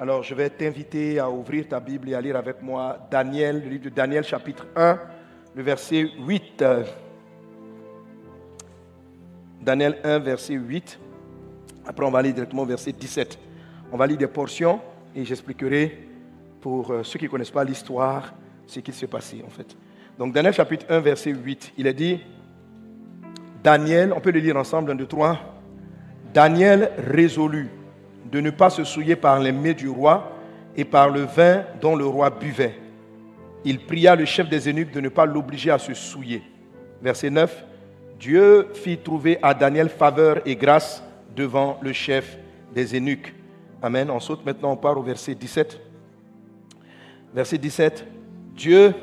Alors, je vais t'inviter à ouvrir ta Bible et à lire avec moi Daniel, le livre de Daniel, chapitre 1, le verset 8. Daniel 1, verset 8. Après, on va aller directement au verset 17. On va lire des portions et j'expliquerai pour euh, ceux qui ne connaissent pas l'histoire ce qui s'est passé en fait. Donc, Daniel, chapitre 1, verset 8. Il est dit Daniel, on peut le lire ensemble, 1, 2, 3. Daniel résolut de ne pas se souiller par les mets du roi et par le vin dont le roi buvait. Il pria le chef des eunuques de ne pas l'obliger à se souiller. Verset 9. Dieu fit trouver à Daniel faveur et grâce devant le chef des eunuques. Amen. On saute maintenant, on part au verset 17. Verset 17. Dieu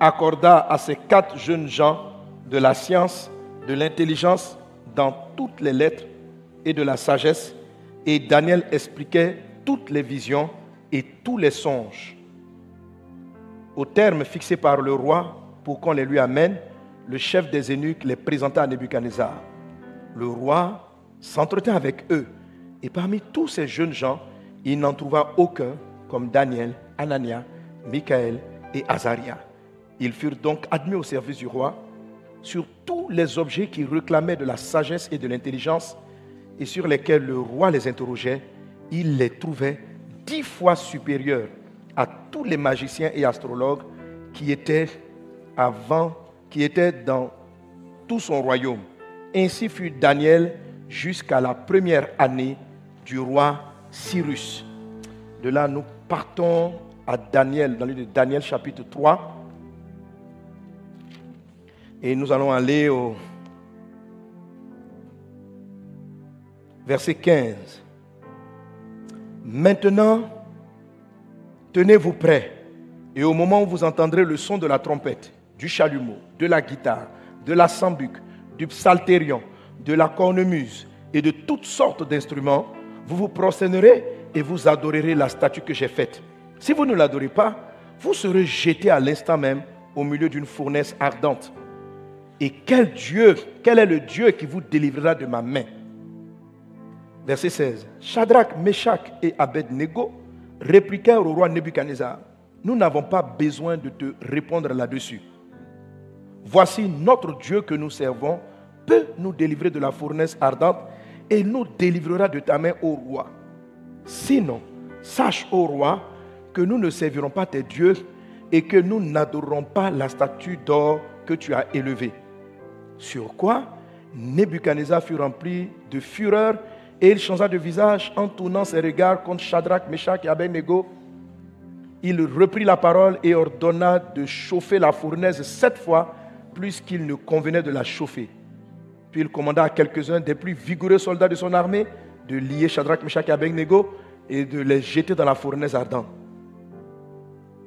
accorda à ces quatre jeunes gens de la science, de l'intelligence dans toutes les lettres et de la sagesse et Daniel expliquait toutes les visions et tous les songes. Au terme fixé par le roi pour qu'on les lui amène, le chef des eunuques les présenta à Nebuchadnezzar. Le roi s'entretint avec eux, et parmi tous ces jeunes gens, il n'en trouva aucun comme Daniel, Anania, Michael et Azaria. Ils furent donc admis au service du roi sur tous les objets qui réclamaient de la sagesse et de l'intelligence et sur lesquels le roi les interrogeait, il les trouvait dix fois supérieurs à tous les magiciens et astrologues qui étaient avant, qui étaient dans tout son royaume. Ainsi fut Daniel jusqu'à la première année du roi Cyrus. De là, nous partons à Daniel, dans le livre de Daniel chapitre 3. Et nous allons aller au verset 15. Maintenant, tenez-vous prêts, et au moment où vous entendrez le son de la trompette, du chalumeau, de la guitare, de la sambuc, du psalterion, de la cornemuse et de toutes sortes d'instruments, vous vous prosternerez et vous adorerez la statue que j'ai faite. Si vous ne l'adorez pas, vous serez jeté à l'instant même au milieu d'une fournaise ardente. Et quel Dieu, quel est le Dieu qui vous délivrera de ma main? Verset 16. Shadrach, Meshach et Abednego répliquèrent au roi Nebuchadnezzar Nous n'avons pas besoin de te répondre là-dessus. Voici notre Dieu que nous servons peut nous délivrer de la fournaise ardente et nous délivrera de ta main, au roi. Sinon, sache, au roi, que nous ne servirons pas tes dieux et que nous n'adorerons pas la statue d'or que tu as élevée. Sur quoi Nebuchadnezzar fut rempli de fureur et il changea de visage en tournant ses regards contre Shadrach, Meshach et Abednego. Il reprit la parole et ordonna de chauffer la fournaise sept fois plus qu'il ne convenait de la chauffer. Puis il commanda à quelques-uns des plus vigoureux soldats de son armée de lier Shadrach, Meshach et Abednego et de les jeter dans la fournaise ardente.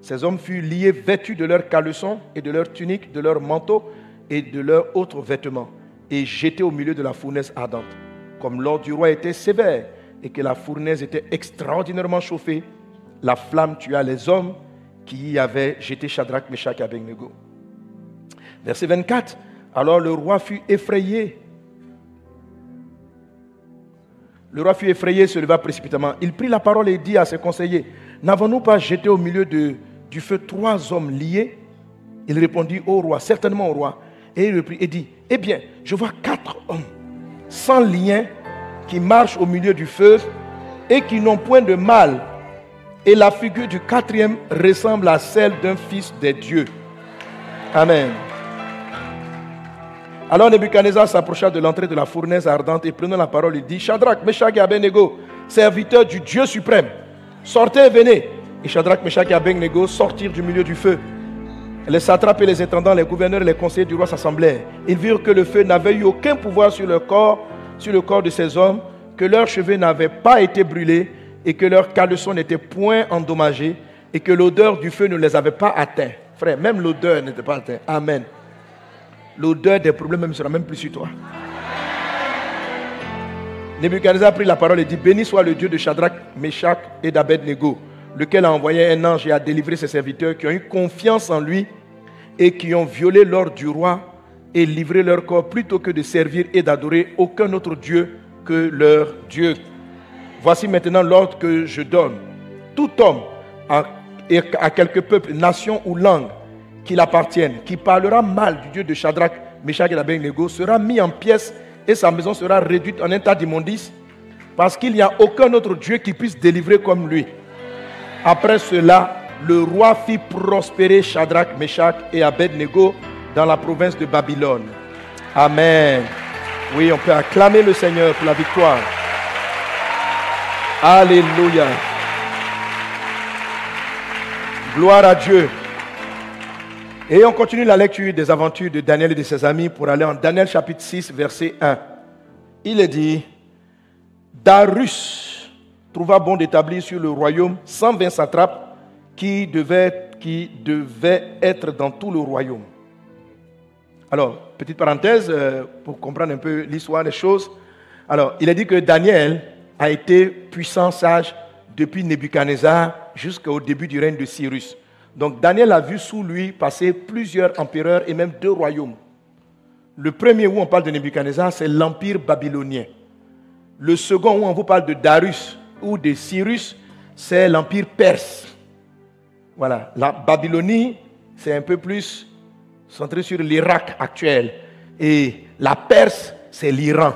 Ces hommes furent liés vêtus de leurs caleçons et de leurs tuniques, de leurs manteaux et de leurs autres vêtements et jetés au milieu de la fournaise ardente. Comme l'ordre du roi était sévère et que la fournaise était extraordinairement chauffée, la flamme tua les hommes qui y avaient jeté Shadrach, Meshach et Abednego. Verset 24. Alors le roi fut effrayé. Le roi fut effrayé, se leva précipitamment. Il prit la parole et dit à ses conseillers N'avons-nous pas jeté au milieu du feu trois hommes liés? Il répondit au roi, certainement au roi. Et il reprit et dit Eh bien, je vois quatre hommes sans lien qui marchent au milieu du feu et qui n'ont point de mal. Et la figure du quatrième ressemble à celle d'un fils des dieux. Amen. Alors Nebuchadnezzar s'approcha de l'entrée de la fournaise ardente et prenant la parole, il dit Shadrach, Meshach et Abednego, serviteurs du Dieu suprême, sortez et venez. Et Shadrach, Meshach et Abednego sortirent du milieu du feu. Les satrapes et les intendants, les gouverneurs et les conseillers du roi s'assemblèrent. Ils virent que le feu n'avait eu aucun pouvoir sur leur corps, sur le corps de ces hommes, que leurs cheveux n'avaient pas été brûlés et que leurs caleçons n'étaient point endommagés et que l'odeur du feu ne les avait pas atteints. Frère, même l'odeur n'était pas atteinte. Amen. L'odeur des problèmes ne sera même plus sur toi. Nebuchadnezzar prit la parole et dit Béni soit le Dieu de Shadrach, Meshach et d'Abednego, lequel a envoyé un ange et a délivré ses serviteurs qui ont eu confiance en lui et qui ont violé l'ordre du roi et livré leur corps plutôt que de servir et d'adorer aucun autre Dieu que leur Dieu. Voici maintenant l'ordre que je donne. tout homme à quelque peuple, nation ou langue qu'il appartienne, qui parlera mal du Dieu de Shadrach, Meshach et Abednego, sera mis en pièces et sa maison sera réduite en un tas d'immondices, parce qu'il n'y a aucun autre Dieu qui puisse délivrer comme lui. Après cela, le roi fit prospérer Shadrach, Meshach et Abednego dans la province de Babylone. Amen. Oui, on peut acclamer le Seigneur pour la victoire. Alléluia. Gloire à Dieu. Et on continue la lecture des aventures de Daniel et de ses amis pour aller en Daniel chapitre 6, verset 1. Il est dit, Darus trouva bon d'établir sur le royaume 120 satrapes qui devaient, qui devaient être dans tout le royaume. Alors, petite parenthèse euh, pour comprendre un peu l'histoire des choses. Alors, il est dit que Daniel a été puissant sage depuis Nebuchadnezzar jusqu'au début du règne de Cyrus. Donc Daniel a vu sous lui passer plusieurs empereurs et même deux royaumes. Le premier où on parle de Nebuchadnezzar, c'est l'empire babylonien. Le second où on vous parle de Darius ou de Cyrus, c'est l'empire perse. Voilà, la Babylonie, c'est un peu plus centré sur l'Irak actuel. Et la Perse, c'est l'Iran.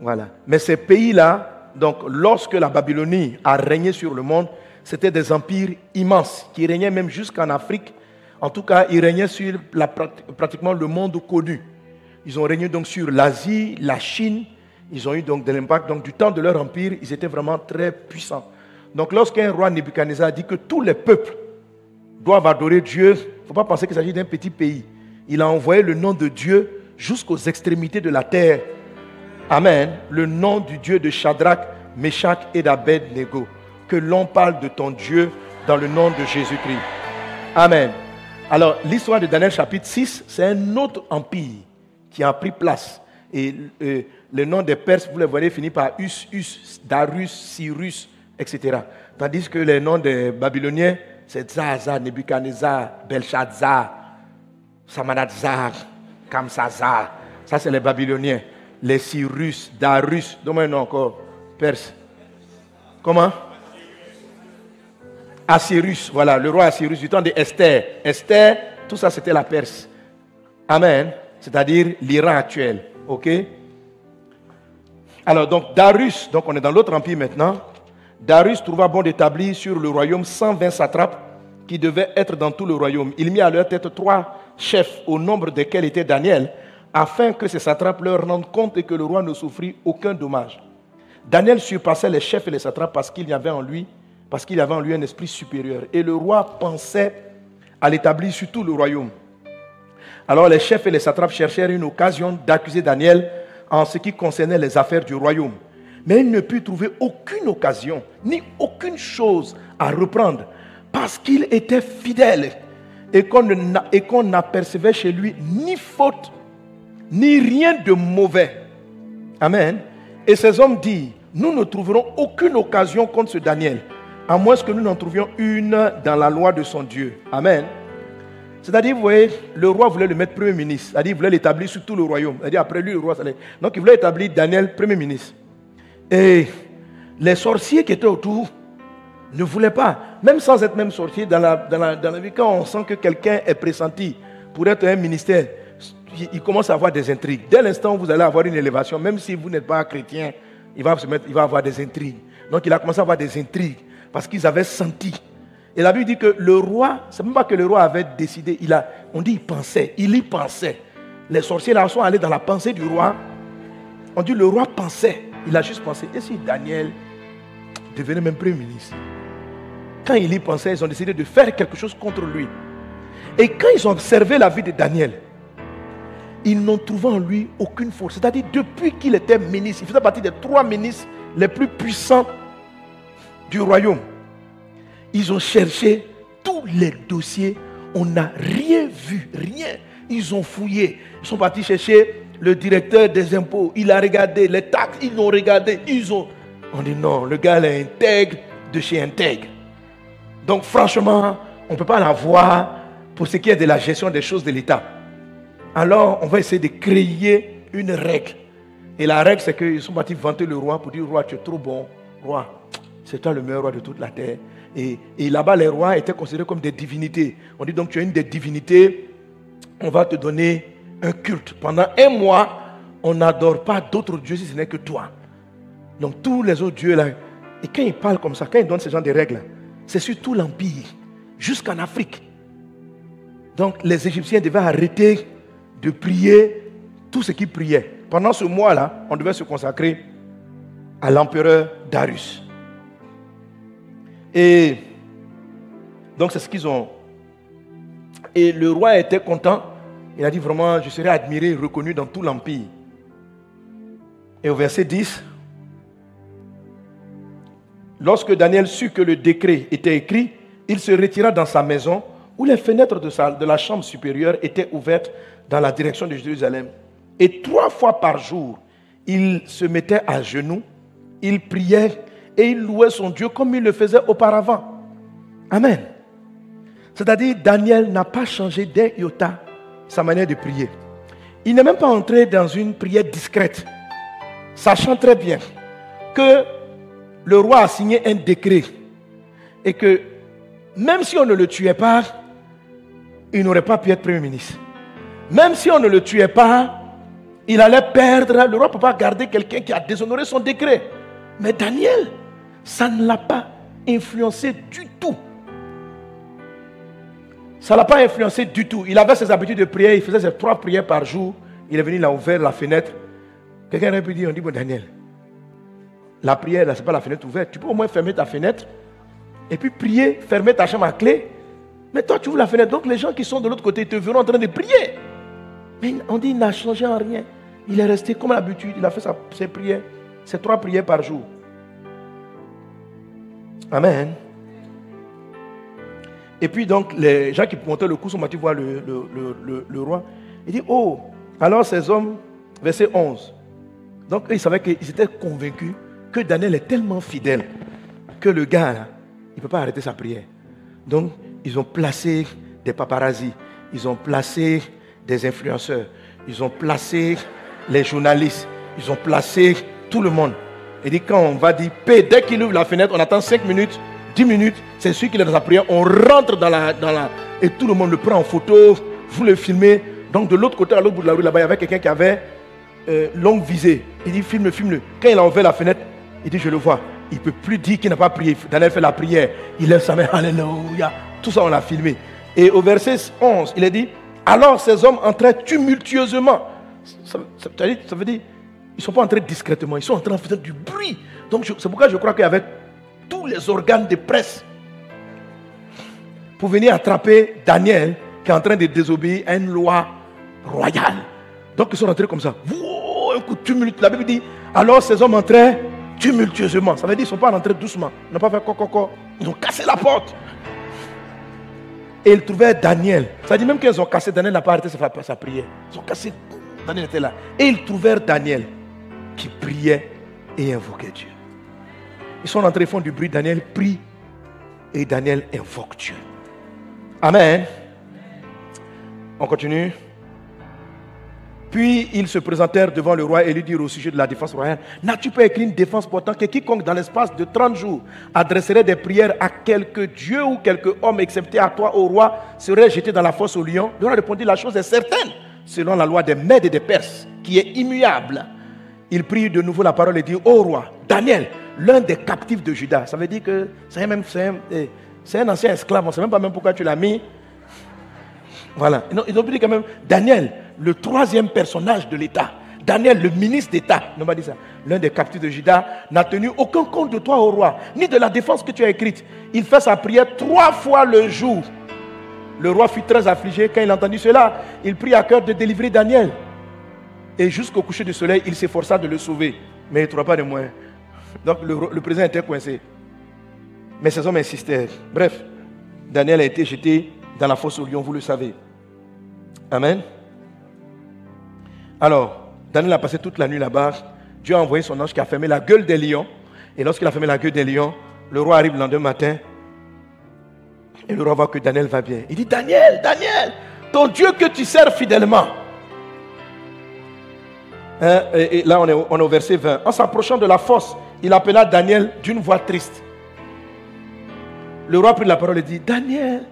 Voilà. Mais ces pays-là, donc lorsque la Babylonie a régné sur le monde, c'était des empires immenses qui régnaient même jusqu'en Afrique. En tout cas, ils régnaient sur pratiquement le monde connu. Ils ont régné donc sur l'Asie, la Chine. Ils ont eu donc de l'impact. Donc du temps de leur empire, ils étaient vraiment très puissants. Donc lorsqu'un roi Nebuchadnezzar dit que tous les peuples doivent adorer Dieu, il ne faut pas penser qu'il s'agit d'un petit pays. Il a envoyé le nom de Dieu jusqu'aux extrémités de la terre. Amen. Le nom du Dieu de Shadrach, Meshach et d'Abednego. Que l'on parle de ton Dieu dans le nom de Jésus-Christ. Amen. Alors, l'histoire de Daniel chapitre 6, c'est un autre empire qui a pris place. Et euh, le nom des Perses, vous le voyez, finit par Us, Us, Darus, Cyrus, etc. Tandis que les noms des Babyloniens, c'est Zaza, Nebuchadnezzar, Belshazzar, Samanazar, Kamsazar. Ça, c'est les Babyloniens. Les Cyrus, Darus, donne-moi encore. Perse. Comment? Assyrus, voilà, le roi Assyrus du temps d'Esther. Esther, tout ça c'était la Perse. Amen. C'est-à-dire l'Iran actuel. Ok? Alors, donc Darus, donc on est dans l'autre empire maintenant. Darius trouva bon d'établir sur le royaume 120 satrapes qui devaient être dans tout le royaume. Il mit à leur tête trois chefs, au nombre desquels était Daniel, afin que ces satrapes leur rendent compte et que le roi ne souffrit aucun dommage. Daniel surpassait les chefs et les satrapes parce qu'il y avait en lui, parce qu'il avait en lui un esprit supérieur. Et le roi pensait à l'établir sur tout le royaume. Alors les chefs et les satrapes cherchèrent une occasion d'accuser Daniel en ce qui concernait les affaires du royaume. Mais il ne put trouver aucune occasion, ni aucune chose à reprendre, parce qu'il était fidèle et qu'on n'apercevait chez lui ni faute, ni rien de mauvais. Amen. Et ces hommes disent, nous ne trouverons aucune occasion contre ce Daniel, à moins que nous n'en trouvions une dans la loi de son Dieu. Amen. C'est-à-dire, vous voyez, le roi voulait le mettre premier ministre. C'est-à-dire, il voulait l'établir sur tout le royaume. C'est-à-dire, après lui, le roi, donc il voulait établir Daniel premier ministre. Et les sorciers qui étaient autour ne voulaient pas, même sans être même sorciers, dans la, dans la, dans la vie, quand on sent que quelqu'un est pressenti pour être un ministère, il commence à avoir des intrigues. Dès l'instant où vous allez avoir une élévation, même si vous n'êtes pas chrétien, il va, se mettre, il va avoir des intrigues. Donc il a commencé à avoir des intrigues parce qu'ils avaient senti. Et la Bible dit que le roi, c'est même pas que le roi avait décidé, il a, on dit il pensait, il y pensait. Les sorciers là sont allés dans la pensée du roi. On dit le roi pensait. Il a juste pensé, et si Daniel devenait même premier ministre Quand il y pensait, ils ont décidé de faire quelque chose contre lui. Et quand ils ont observé la vie de Daniel, ils n'ont trouvé en lui aucune force. C'est-à-dire, depuis qu'il était ministre, il faisait partie des trois ministres les plus puissants du royaume. Ils ont cherché tous les dossiers. On n'a rien vu, rien. Ils ont fouillé. Ils sont partis chercher le directeur des impôts, il a regardé les taxes, ils l'ont regardé, ils ont... On dit non, le gars est intègre de chez intègre. Donc franchement, on ne peut pas l'avoir pour ce qui est de la gestion des choses de l'État. Alors, on va essayer de créer une règle. Et la règle, c'est qu'ils sont partis vanter le roi pour dire, roi, tu es trop bon. Roi, c'est toi le meilleur roi de toute la terre. Et, et là-bas, les rois étaient considérés comme des divinités. On dit donc, tu es une des divinités, on va te donner un culte. Pendant un mois, on n'adore pas d'autres dieux si ce n'est que toi. Donc tous les autres dieux là, et quand ils parlent comme ça, quand ils donnent ce genre de règles, c'est sur tout l'empire, jusqu'en Afrique. Donc les Égyptiens devaient arrêter de prier tout ce qu'ils priaient. Pendant ce mois-là, on devait se consacrer à l'empereur Darius. Et donc c'est ce qu'ils ont. Et le roi était content. Il a dit vraiment, je serai admiré, reconnu dans tout l'empire. Et au verset 10, lorsque Daniel sut que le décret était écrit, il se retira dans sa maison où les fenêtres de, de la chambre supérieure étaient ouvertes dans la direction de Jérusalem. Et trois fois par jour, il se mettait à genoux, il priait et il louait son Dieu comme il le faisait auparavant. Amen. C'est-à-dire, Daniel n'a pas changé d'un iota sa manière de prier. Il n'est même pas entré dans une prière discrète, sachant très bien que le roi a signé un décret et que même si on ne le tuait pas, il n'aurait pas pu être Premier ministre. Même si on ne le tuait pas, il allait perdre. Le roi ne peut pas garder quelqu'un qui a déshonoré son décret. Mais Daniel, ça ne l'a pas influencé du tout. Ça ne l'a pas influencé du tout. Il avait ses habitudes de prière, il faisait ses trois prières par jour. Il est venu, il a ouvert la fenêtre. Quelqu'un aurait pu dire, on dit, bon Daniel, la prière, ce n'est pas la fenêtre ouverte. Tu peux au moins fermer ta fenêtre et puis prier, fermer ta chambre à clé. Mais toi, tu ouvres la fenêtre. Donc les gens qui sont de l'autre côté te verront en train de prier. Mais on dit, il n'a changé en rien. Il est resté comme d'habitude. Il a fait ses prières, ses trois prières par jour. Amen. Et puis donc, les gens qui montaient le coup sont partis voir le, roi. Il dit, oh, alors ces hommes, verset 11. Donc, ils savaient qu'ils étaient convaincus que Daniel est tellement fidèle que le gars, il ne peut pas arrêter sa prière. Donc, ils ont placé des paparazzis, ils ont placé des influenceurs, ils ont placé les journalistes, ils ont placé tout le monde. Il dit quand on va dire dès qu'il ouvre la fenêtre, on attend 5 minutes, 10 minutes, c'est celui qui est dans sa prière, on rentre dans la, dans. Et tout le monde le prend en photo, vous le filmez. Donc de l'autre côté, à l'autre bout de la rue, là-bas, il y avait quelqu'un qui avait euh, longue visée. Il dit filme, filme-le. Quand il a ouvert la fenêtre, il dit je le vois. Il ne peut plus dire qu'il n'a pas prié. Daniel fait la prière. Il lève sa main, Alléluia. Tout ça, on l'a filmé. Et au verset 11, il a dit Alors ces hommes entraient tumultueusement. Ça, ça veut dire ils ne sont pas entrés discrètement, ils sont en train de faire du bruit. Donc c'est pourquoi je crois qu'il y avait tous les organes de presse pour venir attraper Daniel qui est en train de désobéir à une loi royale. Donc ils sont rentrés comme ça. tumulte. La Bible dit, alors ces hommes entraient tumultueusement. Ça veut dire qu'ils ne sont pas rentrés doucement. Ils n'ont pas fait coco. Ils ont cassé la porte. Et ils trouvaient Daniel. Ça dit même qu'ils ont cassé, Daniel n'a pas arrêté sa prière. Ils ont cassé, Daniel était là. Et ils trouvèrent Daniel qui priait et invoquait Dieu. Ils sont entrés, font du bruit. Daniel prie et Daniel invoque Dieu. Amen. On continue. Puis ils se présentèrent devant le roi et lui dirent au sujet de la défense royale N'as-tu pas écrit une défense pourtant que quiconque dans l'espace de 30 jours adresserait des prières à quelque Dieu ou quelque homme, excepté à toi, au roi, serait jeté dans la fosse au lion? Le roi répondit La chose est certaine, selon la loi des Mèdes et des Perses, qui est immuable il prit de nouveau la parole et dit, ô roi, Daniel, l'un des captifs de Judas. Ça veut dire que c'est même eh, un, ancien esclave, on ne sait même pas même pourquoi tu l'as mis. Voilà. Ils ont dit quand même, Daniel, le troisième personnage de l'État. Daniel, le ministre d'État, dit ça. L'un des captifs de Judas n'a tenu aucun compte de toi, ô roi, ni de la défense que tu as écrite. Il fait sa prière trois fois le jour. Le roi fut très affligé quand il entendit cela. Il prit à cœur de délivrer Daniel. Et jusqu'au coucher du soleil, il s'efforça de le sauver. Mais il ne trouva pas de moyens. Donc le, président était coincé. Mais ces hommes insistaient. Bref, Daniel a été jeté dans la fosse au lion, vous le savez. Amen. Alors, Daniel a passé toute la nuit là-bas. Dieu a envoyé son ange qui a fermé la gueule des lions. Et lorsqu'il a fermé la gueule des lions, le roi arrive le lendemain matin. Et le roi voit que Daniel va bien. Il dit, Daniel, Daniel, ton Dieu que tu sers fidèlement, Hein, et, là, on est, au verset 20. En s'approchant de la fosse, il appela Daniel d'une voix triste. Le roi prit la parole et dit, Daniel,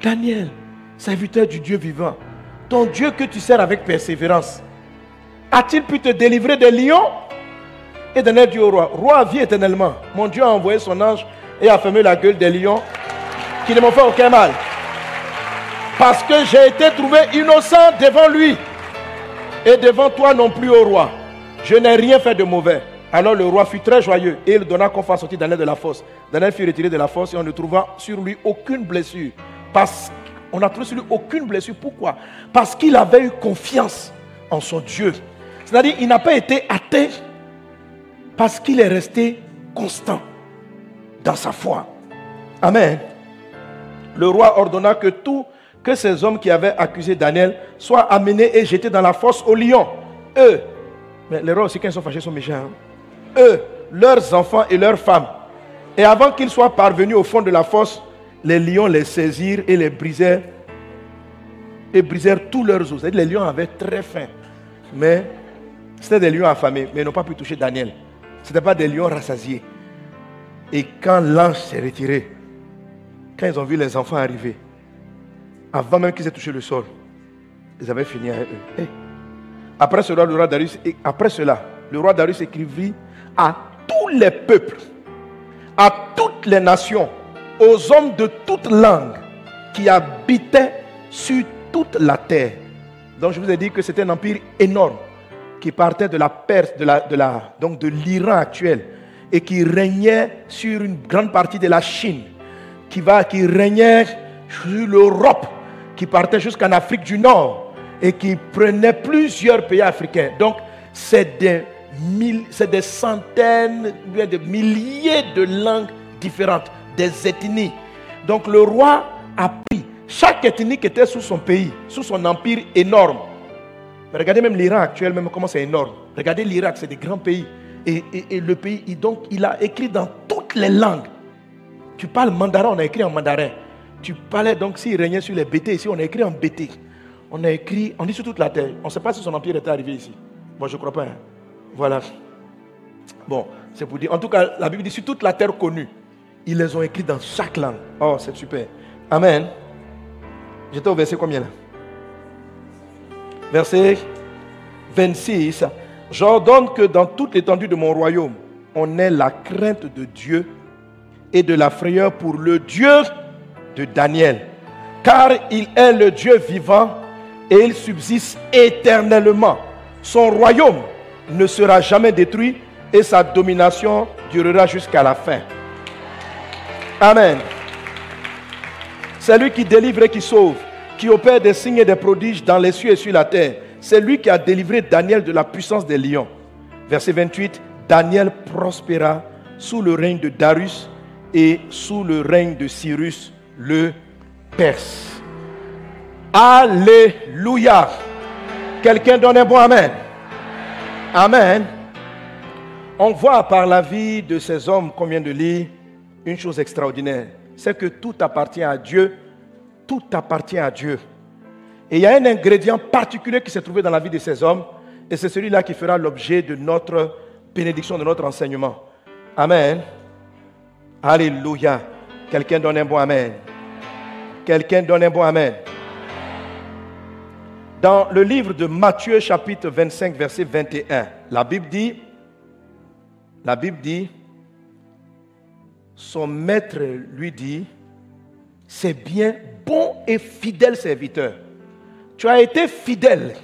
Daniel, serviteur du Dieu vivant, ton Dieu que tu sers avec persévérance, a-t-il pu te délivrer des lions? Et Daniel dit au roi, Roi, vis éternellement. Mon Dieu a envoyé son ange et a fermé la gueule des lions qui ne m'ont fait aucun mal. Parce que j'ai été trouvé innocent devant lui et devant toi non plus, au roi. Je n'ai rien fait de mauvais. Alors le roi fut très joyeux et il donna qu'on fasse sortir Daniel de la fosse. Daniel fut retiré de la fosse et on ne trouva sur lui aucune blessure. Parce qu'on n'a trouvé sur lui aucune blessure. Pourquoi? Parce qu'il avait eu confiance en son Dieu. C'est-à-dire il n'a pas été atteint parce qu'il est resté constant dans sa foi. Amen. Le roi ordonna que tous que ces hommes qui avaient accusé Daniel soient amenés et jetés dans la fosse aux lions. Eux, mais les rois aussi quand ils sont fâchés sont méchants. Hein. Eux, leurs enfants et leurs femmes. Et avant qu'ils soient parvenus au fond de la fosse, les lions les saisirent et les brisèrent et brisèrent tous leurs os. Les lions avaient très faim. Mais c'était des lions affamés, mais ils n'ont pas pu toucher Daniel. Ce n'était pas des lions rassasiés. Et quand l'ange s'est retiré, quand ils ont vu les enfants arriver, avant même qu'ils aient touché le sol, ils avaient fini avec eux. Eh. Après cela, le roi Darius, après cela, le roi Darius écrivit à tous les peuples, à toutes les nations, aux hommes de toutes langues qui habitaient sur toute la terre. Donc je vous ai dit que c'était un empire énorme qui partait de la Perse, de de la, donc de l'Iran actuel, et qui régnait sur une grande partie de la Chine, qui, va, qui régnait sur l'Europe, qui partait jusqu'en Afrique du Nord, et qui prenait plusieurs pays africains. Donc, c'est des, des centaines, des milliers de langues différentes, des ethnies. Donc, le roi a pris chaque ethnie qui était sous son pays, sous son empire énorme, regardez même l'Iran actuel, même comment c'est énorme. Regardez l'Irak, c'est des grands pays. Et, le pays, donc, il a écrit dans toutes les langues. Tu parles mandarin, on a écrit en mandarin. Tu parlais donc, s'il régnait sur les BT, ici, on a écrit en BT. On a écrit, on dit sur toute la terre. On ne sait pas si son empire était arrivé ici. Moi, je ne crois pas. Hein. Voilà. Bon, c'est pour dire. En tout cas, la Bible dit sur toute la terre connue. Ils les ont écrits dans chaque langue. Oh, c'est super. Amen. J'étais au verset combien là? Verset 26, j'ordonne que dans toute l'étendue de mon royaume, on ait la crainte de Dieu et de la frayeur pour le Dieu de Daniel. Car il est le Dieu vivant et il subsiste éternellement. Son royaume ne sera jamais détruit et sa domination durera jusqu'à la fin. Amen. C'est lui qui délivre et qui sauve qui opère des signes et des prodiges dans les cieux et sur la terre. C'est lui qui a délivré Daniel de la puissance des lions. Verset 28, Daniel prospéra sous le règne de Darius et sous le règne de Cyrus le Perse. Alléluia. Quelqu'un donne un bon Amen. Amen. On voit par la vie de ces hommes qu'on vient de lire une chose extraordinaire. C'est que tout appartient à Dieu tout appartient à Dieu. Et il y a un ingrédient particulier qui s'est trouvé dans la vie de ces hommes, et c'est celui-là qui fera l'objet de notre bénédiction, de notre enseignement. Amen. Alléluia. Quelqu'un donne un bon Amen. Quelqu'un donne un bon Amen. Dans le livre de Matthieu chapitre 25 verset 21, la Bible dit, la Bible dit, son maître lui dit, c'est bien bon et fidèle serviteur. Tu as été fidèle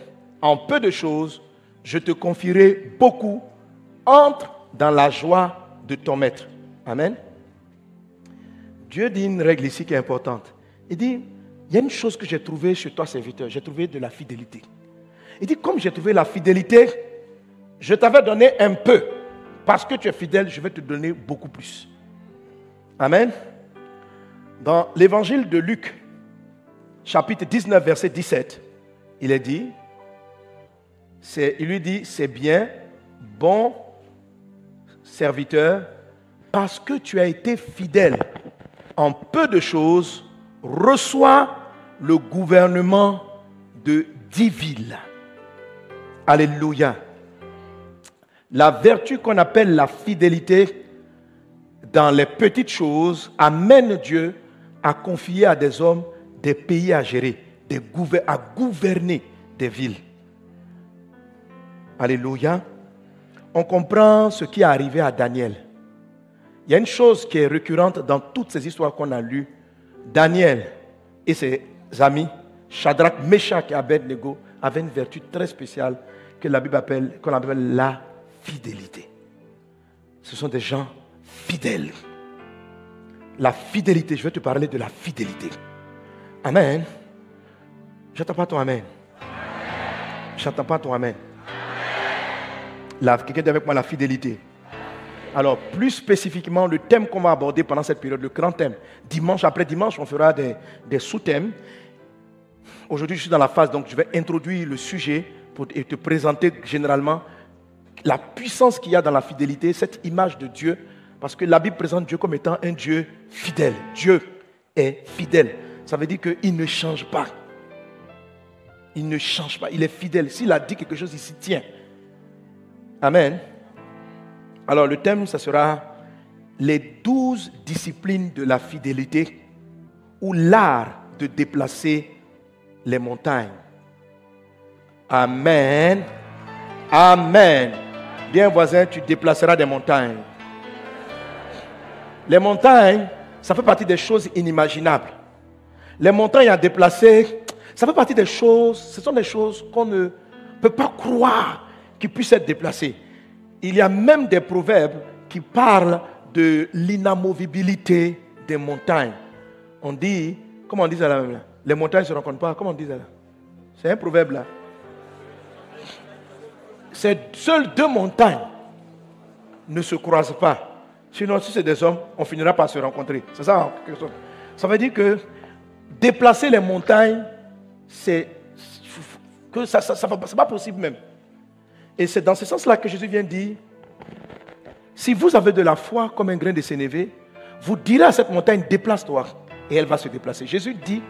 en peu de choses, je te confierai beaucoup. Entre dans la joie de ton maître. Amen. Dieu dit une règle ici qui est importante. Il dit, il y a une chose que j'ai trouvée chez toi, serviteur. J'ai trouvé de la fidélité. Il dit, comme j'ai trouvé la fidélité, je t'avais donné un peu. Parce que tu es fidèle, je vais te donner beaucoup plus. Amen. Dans l'évangile de Luc, chapitre 19, verset 17, il est dit, il lui dit, c'est bien, bon serviteur, parce que tu as été fidèle en peu de choses, reçois le gouvernement de dix villes. Alléluia. La vertu qu'on appelle la fidélité dans les petites choses, amène Dieu à confier à des hommes des pays à gérer, des à gouverner des villes. Alléluia. On comprend ce qui est arrivé à Daniel. Il y a une chose qui est récurrente dans toutes ces histoires qu'on a lues. Daniel et ses amis, Shadrach, Meshach et Abednego, avaient une vertu très spéciale que la Bible appelle, qu'on appelle la fidélité. Ce sont des gens fidèles. La fidélité, je vais te parler de la fidélité. Amen. J'attends pas ton Amen. J'attends pas ton Amen. Quelqu'un dit avec moi la fidélité. Alors, plus spécifiquement, le thème qu'on va aborder pendant cette période, le grand thème. Dimanche après dimanche, on fera des, sous-thèmes. Aujourd'hui, je suis dans la phase, donc je vais introduire le sujet pour te présenter généralement la puissance qu'il y a dans la fidélité, cette image de Dieu, parce que la Bible présente Dieu comme étant un Dieu fidèle. Dieu est fidèle. Ça veut dire qu'il ne change pas. Il ne change pas. Il est fidèle. S'il a dit quelque chose, il s'y tient. Amen. Alors le thème, ça sera les douze disciplines de la fidélité ou l'art de déplacer les montagnes. Amen. Amen. Bien voisin, tu déplaceras des montagnes. Les montagnes, ça fait partie des choses inimaginables. Les montagnes à déplacer, ça fait partie des choses, ce sont des choses qu'on ne peut pas croire qui puissent être déplacées. Il y a même des proverbes qui parlent de l'inamovibilité des montagnes. On dit, comment on dit ça là Les montagnes ne se rencontrent pas, comment on dit ça là? C'est un proverbe là. Ces seules deux montagnes ne se croisent pas. Sinon, si c'est des hommes, on finira par se rencontrer. C'est ça Ça veut dire que déplacer les montagnes, c'est que ça, ça, pas possible même. Et c'est dans ce sens-là que Jésus vient dire, si vous avez de la foi comme un grain de sénévé, vous direz à cette montagne, déplace-toi, et elle va se déplacer. Jésus dit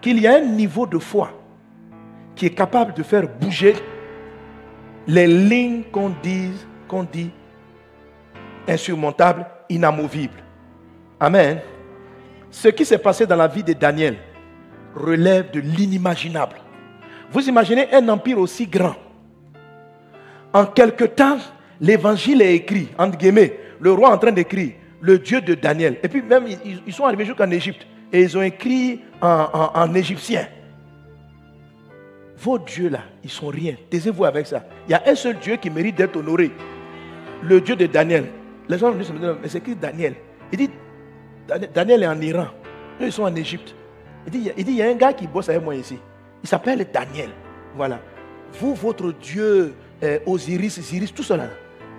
qu'il y a un niveau de foi qui est capable de faire bouger les lignes qu'on dit, qu'on dit insurmontables, inamovibles. Amen. Ce qui s'est passé dans la vie de Daniel relève de l'inimaginable. Vous imaginez un empire aussi grand. En quelque temps, l'évangile est écrit, entre guillemets, le roi en train d'écrire, le Dieu de Daniel. Et puis même, ils, sont arrivés jusqu'en Égypte et ils ont écrit en, en égyptien. Vos dieux là, ils sont rien. Taisez-vous avec ça. Il y a un seul Dieu qui mérite d'être honoré. Le Dieu de Daniel. Les gens disent, mais c'est qui Daniel? Il dit, Daniel est en Iran. Ils sont en Égypte. Il dit, il dit, il y a un gars qui bosse avec moi ici. Il s'appelle Daniel. Voilà. Vous, votre Dieu, euh, Osiris, Osiris, tout cela,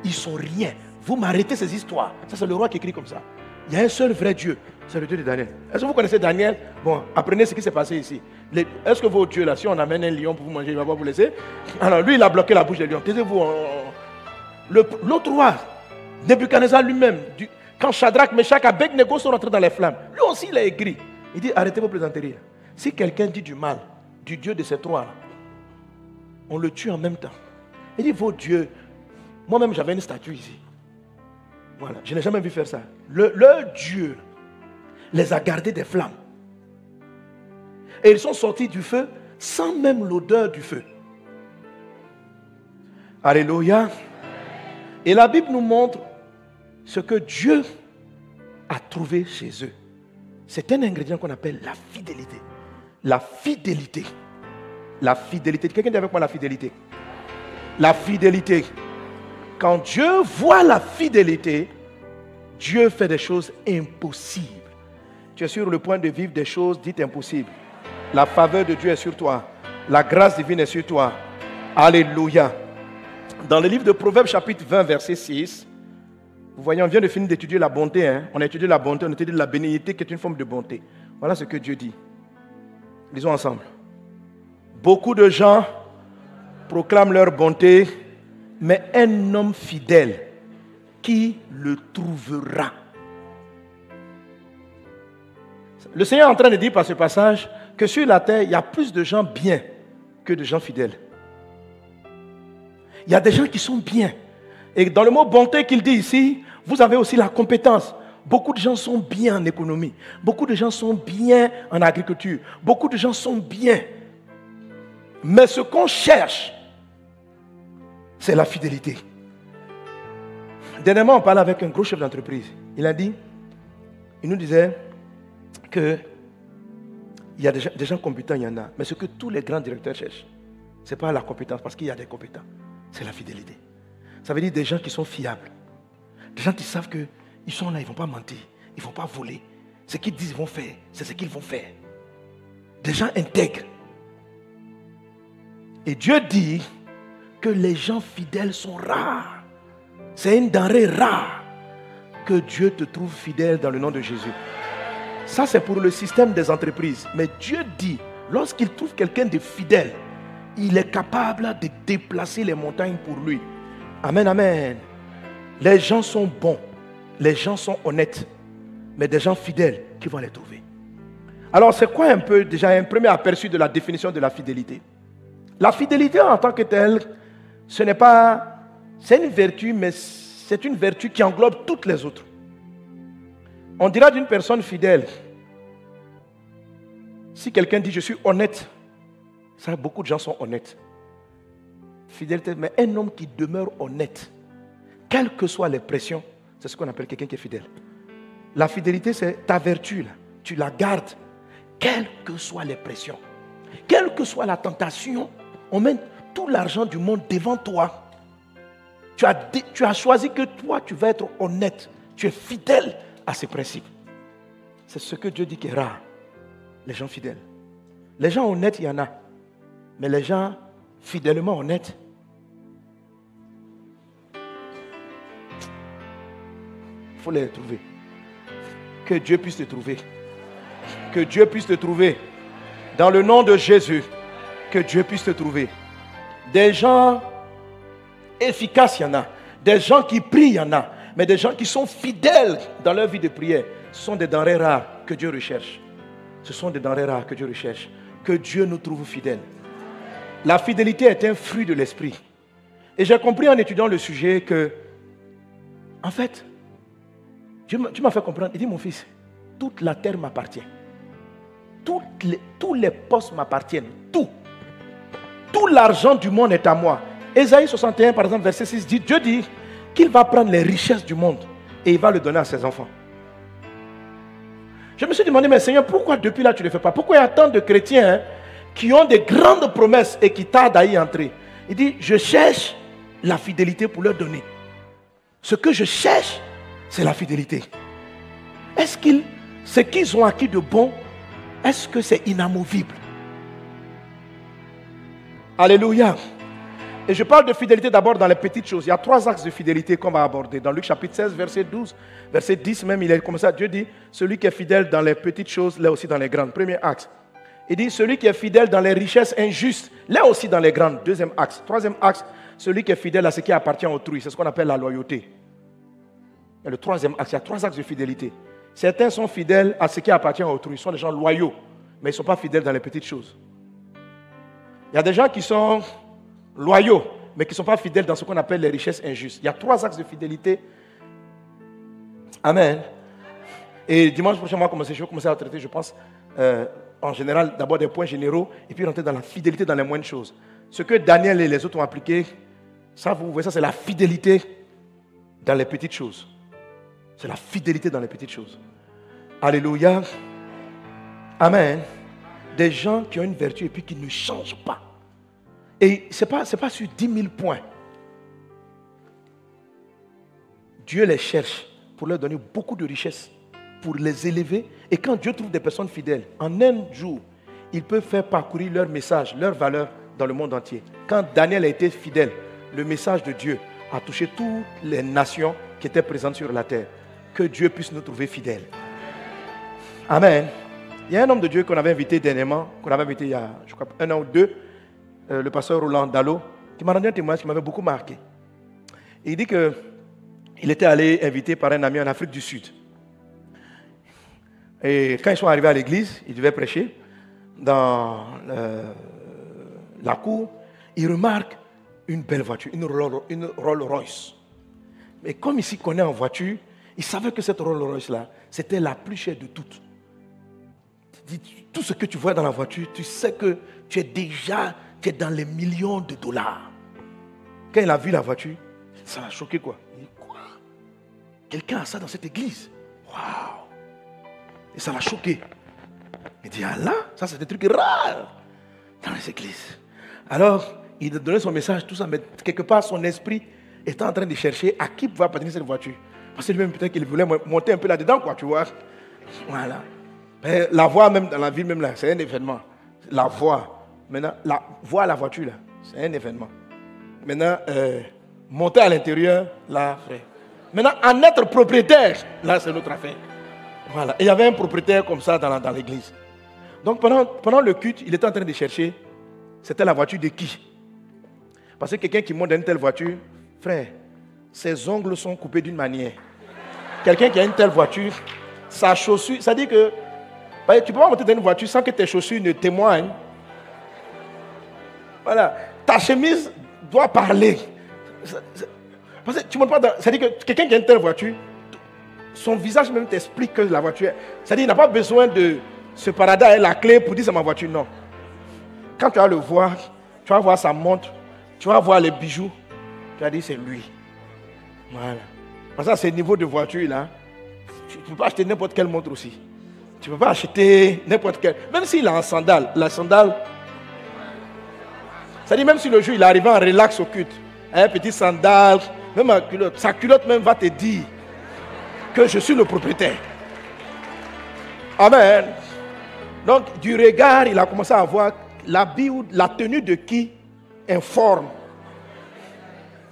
ils sont rien. Vous m'arrêtez ces histoires. Ça, c'est le roi qui écrit comme ça. Il y a un seul vrai Dieu. C'est le Dieu de Daniel. Est-ce que vous connaissez Daniel? Bon, apprenez ce qui s'est passé ici. Est-ce que vos dieux, là, si on amène un lion pour vous manger, il va pas vous laisser? Alors, lui, il a bloqué la bouche des lions. Taisez-vous. L'autre roi, Nebuchadnezzar lui-même, quand Shadrach, Meshach, Abednego sont rentrés dans les flammes, lui aussi, il a écrit. Il dit arrêtez vos plaisanteries. Si quelqu'un dit du mal du Dieu de ces trois-là, on le tue en même temps. Il dit vos dieux, moi-même, j'avais une statue ici. Voilà, je n'ai jamais vu faire ça. Le, leur Dieu les a gardés des flammes. Et ils sont sortis du feu sans même l'odeur du feu. Alléluia. Et la Bible nous montre ce que Dieu a trouvé chez eux. C'est un ingrédient qu'on appelle la fidélité. La fidélité. La fidélité. Quelqu'un dit avec moi la fidélité. La fidélité. Quand Dieu voit la fidélité, Dieu fait des choses impossibles. Tu es sur le point de vivre des choses dites impossibles. La faveur de Dieu est sur toi. La grâce divine est sur toi. Alléluia. Dans le livre de Proverbes chapitre 20 verset 6, vous voyez, on vient de finir d'étudier la bonté. Hein? On a étudié la bonté, on a étudié la bénédiction qui est une forme de bonté. Voilà ce que Dieu dit. Lisons ensemble. Beaucoup de gens proclament leur bonté, mais un homme fidèle, qui le trouvera Le Seigneur est en train de dire par ce passage que sur la terre, il y a plus de gens bien que de gens fidèles. Il y a des gens qui sont bien. Et dans le mot bonté qu'il dit ici, vous avez aussi la compétence. Beaucoup de gens sont bien en économie. Beaucoup de gens sont bien en agriculture. Beaucoup de gens sont bien. Mais ce qu'on cherche, c'est la fidélité. Dernièrement, on parlait avec un gros chef d'entreprise. Il a dit, il nous disait que il y a des gens, compétents, il y en a. Mais ce que tous les grands directeurs cherchent, ce n'est pas la compétence, parce qu'il y a des compétents. C'est la fidélité. Ça veut dire des gens qui sont fiables. Des gens qui savent qu'ils sont là, ils ne vont pas mentir, ils ne vont pas voler. Ce qu'ils disent, ils vont faire, c'est ce qu'ils vont faire. Des gens intègres. Et Dieu dit que les gens fidèles sont rares. C'est une denrée rare que Dieu te trouve fidèle dans le nom de Jésus. Ça, c'est pour le système des entreprises. Mais Dieu dit, lorsqu'il trouve quelqu'un de fidèle, il est capable de déplacer les montagnes pour lui. Amen, amen. Les gens sont bons, les gens sont honnêtes, mais des gens fidèles qui vont les trouver. Alors, c'est quoi un peu déjà un premier aperçu de la définition de la fidélité? La fidélité en tant que telle, ce n'est pas, c'est une vertu, mais c'est une vertu qui englobe toutes les autres. On dira d'une personne fidèle, si quelqu'un dit je suis honnête, ça, beaucoup de gens sont honnêtes. Fidélité, mais un homme qui demeure honnête, quelles que soient les pressions, c'est ce qu'on appelle quelqu'un qui est fidèle. La fidélité, c'est ta vertu, là. tu la gardes, quelles que soient les pressions, quelle que soit la tentation, on met tout l'argent du monde devant toi. Tu as, tu as choisi que toi, tu vas être honnête, tu es fidèle à ces principes. C'est ce que Dieu dit qui est rare, les gens fidèles. Les gens honnêtes, il y en a. Mais les gens fidèlement honnêtes, il faut les trouver. Que Dieu puisse te trouver. Que Dieu puisse te trouver. Dans le nom de Jésus, que Dieu puisse te trouver. Des gens efficaces, il y en a. Des gens qui prient, il y en a. Mais des gens qui sont fidèles dans leur vie de prière, ce sont des denrées rares que Dieu recherche. Ce sont des denrées rares que Dieu recherche. Que Dieu nous trouve fidèles. La fidélité est un fruit de l'esprit. Et j'ai compris en étudiant le sujet que, en fait, Dieu m'as fait comprendre. Il dit, mon fils, toute la terre m'appartient. Tous les postes m'appartiennent. Tout. Tout l'argent du monde est à moi. Ésaïe 61, par exemple, verset 6 dit, Dieu dit qu'il va prendre les richesses du monde et il va le donner à ses enfants. Je me suis demandé, mais Seigneur, pourquoi depuis là tu ne le fais pas? Pourquoi il y a tant de chrétiens hein, qui ont des grandes promesses et qui tardent à y entrer? Il dit, je cherche la fidélité pour leur donner. Ce que je cherche, c'est la fidélité. Est-ce qu'ils, ce qu'ils ont acquis de bon, est-ce que c'est inamovible? Alléluia. Et je parle de fidélité d'abord dans les petites choses. Il y a trois axes de fidélité qu'on va aborder. Dans Luc chapitre 16, verset 12, verset 10 même, il est comme ça. Dieu dit, celui qui est fidèle dans les petites choses, l'est aussi dans les grandes. Premier axe. Il dit, celui qui est fidèle dans les richesses injustes, là aussi dans les grandes. Deuxième axe. Troisième axe, celui qui est fidèle à ce qui appartient à autrui. C'est ce qu'on appelle la loyauté. Et le troisième axe, il y a trois axes de fidélité. Certains sont fidèles à ce qui appartient à autrui. Ils sont des gens loyaux, mais ils ne sont pas fidèles dans les petites choses. Il y a des gens qui sont loyaux, mais qui ne sont pas fidèles dans ce qu'on appelle les richesses injustes. Il y a trois axes de fidélité. Amen. Et dimanche prochain, moi, je vais commencer à traiter, je pense, euh, en général, d'abord des points généraux et puis rentrer dans la fidélité dans les moindres choses. Ce que Daniel et les autres ont appliqué, ça, vous voyez, ça, c'est la fidélité dans les petites choses. C'est la fidélité dans les petites choses. Alléluia. Amen. Des gens qui ont une vertu et puis qui ne changent pas. Et ce n'est pas, pas sur 10 000 points. Dieu les cherche pour leur donner beaucoup de richesses pour les élever. Et quand Dieu trouve des personnes fidèles, en un jour, il peut faire parcourir leur message, leur valeur dans le monde entier. Quand Daniel a été fidèle, le message de Dieu a touché toutes les nations qui étaient présentes sur la terre. Que Dieu puisse nous trouver fidèles. Amen. Il y a un homme de Dieu qu'on avait invité dernièrement, qu'on avait invité il y a, un an ou deux, euh, le pasteur Roland Dallot, qui m'a rendu un témoignage qui m'avait beaucoup marqué. il dit qu'il était allé invité par un ami en Afrique du Sud. Et quand ils sont arrivés à l'église, ils devaient prêcher. Dans euh, la cour, ils remarquent une belle voiture, une Rolls, Royce. Mais comme il s'y connaît en voiture, Il savait que cette Rolls Royce-là, c'était la plus chère de toutes. Tout ce que tu vois dans la voiture, tu sais que tu es déjà tu es dans les millions de dollars. Quand il a vu la voiture, ça l'a choqué quoi. Il dit quoi? Quelqu'un a ça dans cette église? Waouh Et ça l'a choqué. Il dit, ah là, ça c'est des trucs rares dans les églises. Alors, il a donné son message, tout ça, mais quelque part, son esprit était en train de chercher à qui pouvait appartenir cette voiture. Parce que lui-même, peut-être qu'il voulait monter un peu là-dedans, quoi, tu vois. Voilà. La voix, même dans la ville, même là, c'est un événement. La voix. Maintenant, la voix à la voiture, là, c'est un événement. Maintenant, euh, monter à l'intérieur, là, frère. Maintenant, en être propriétaire, là, c'est notre affaire. Voilà. Et il y avait un propriétaire comme ça dans, l'église. Donc, pendant, pendant le culte, il était en train de chercher, c'était la voiture de qui? Parce que quelqu'un qui monte dans une telle voiture, frère, ses ongles sont coupés d'une manière. Quelqu'un qui a une telle voiture, sa chaussure, ça dit que bah, tu peux pas monter dans une voiture sans que tes chaussures ne témoignent. Voilà. Ta chemise doit parler. Parce que tu montes pas dans. Dit que quelqu'un qui a une telle voiture, son visage même t'explique que la voiture. Dit qu'il n'a pas besoin de se parader avec la clé pour dire c'est ma voiture. Non. Quand tu vas le voir, tu vas voir sa montre, tu vas voir les bijoux, tu vas dire c'est lui. Voilà. Parce que à ce niveau de voiture là, tu ne peux pas acheter n'importe quelle montre aussi. Tu ne peux pas acheter n'importe quelle. Même s'il a un sandal, la sandale. Dit même si le jour il est arrivé en relax au culte, un petit sandal, même culotte, sa culotte même va te dire que je suis le propriétaire. Amen. Donc du regard, il a commencé à voir l'habit ou la tenue de qui informe.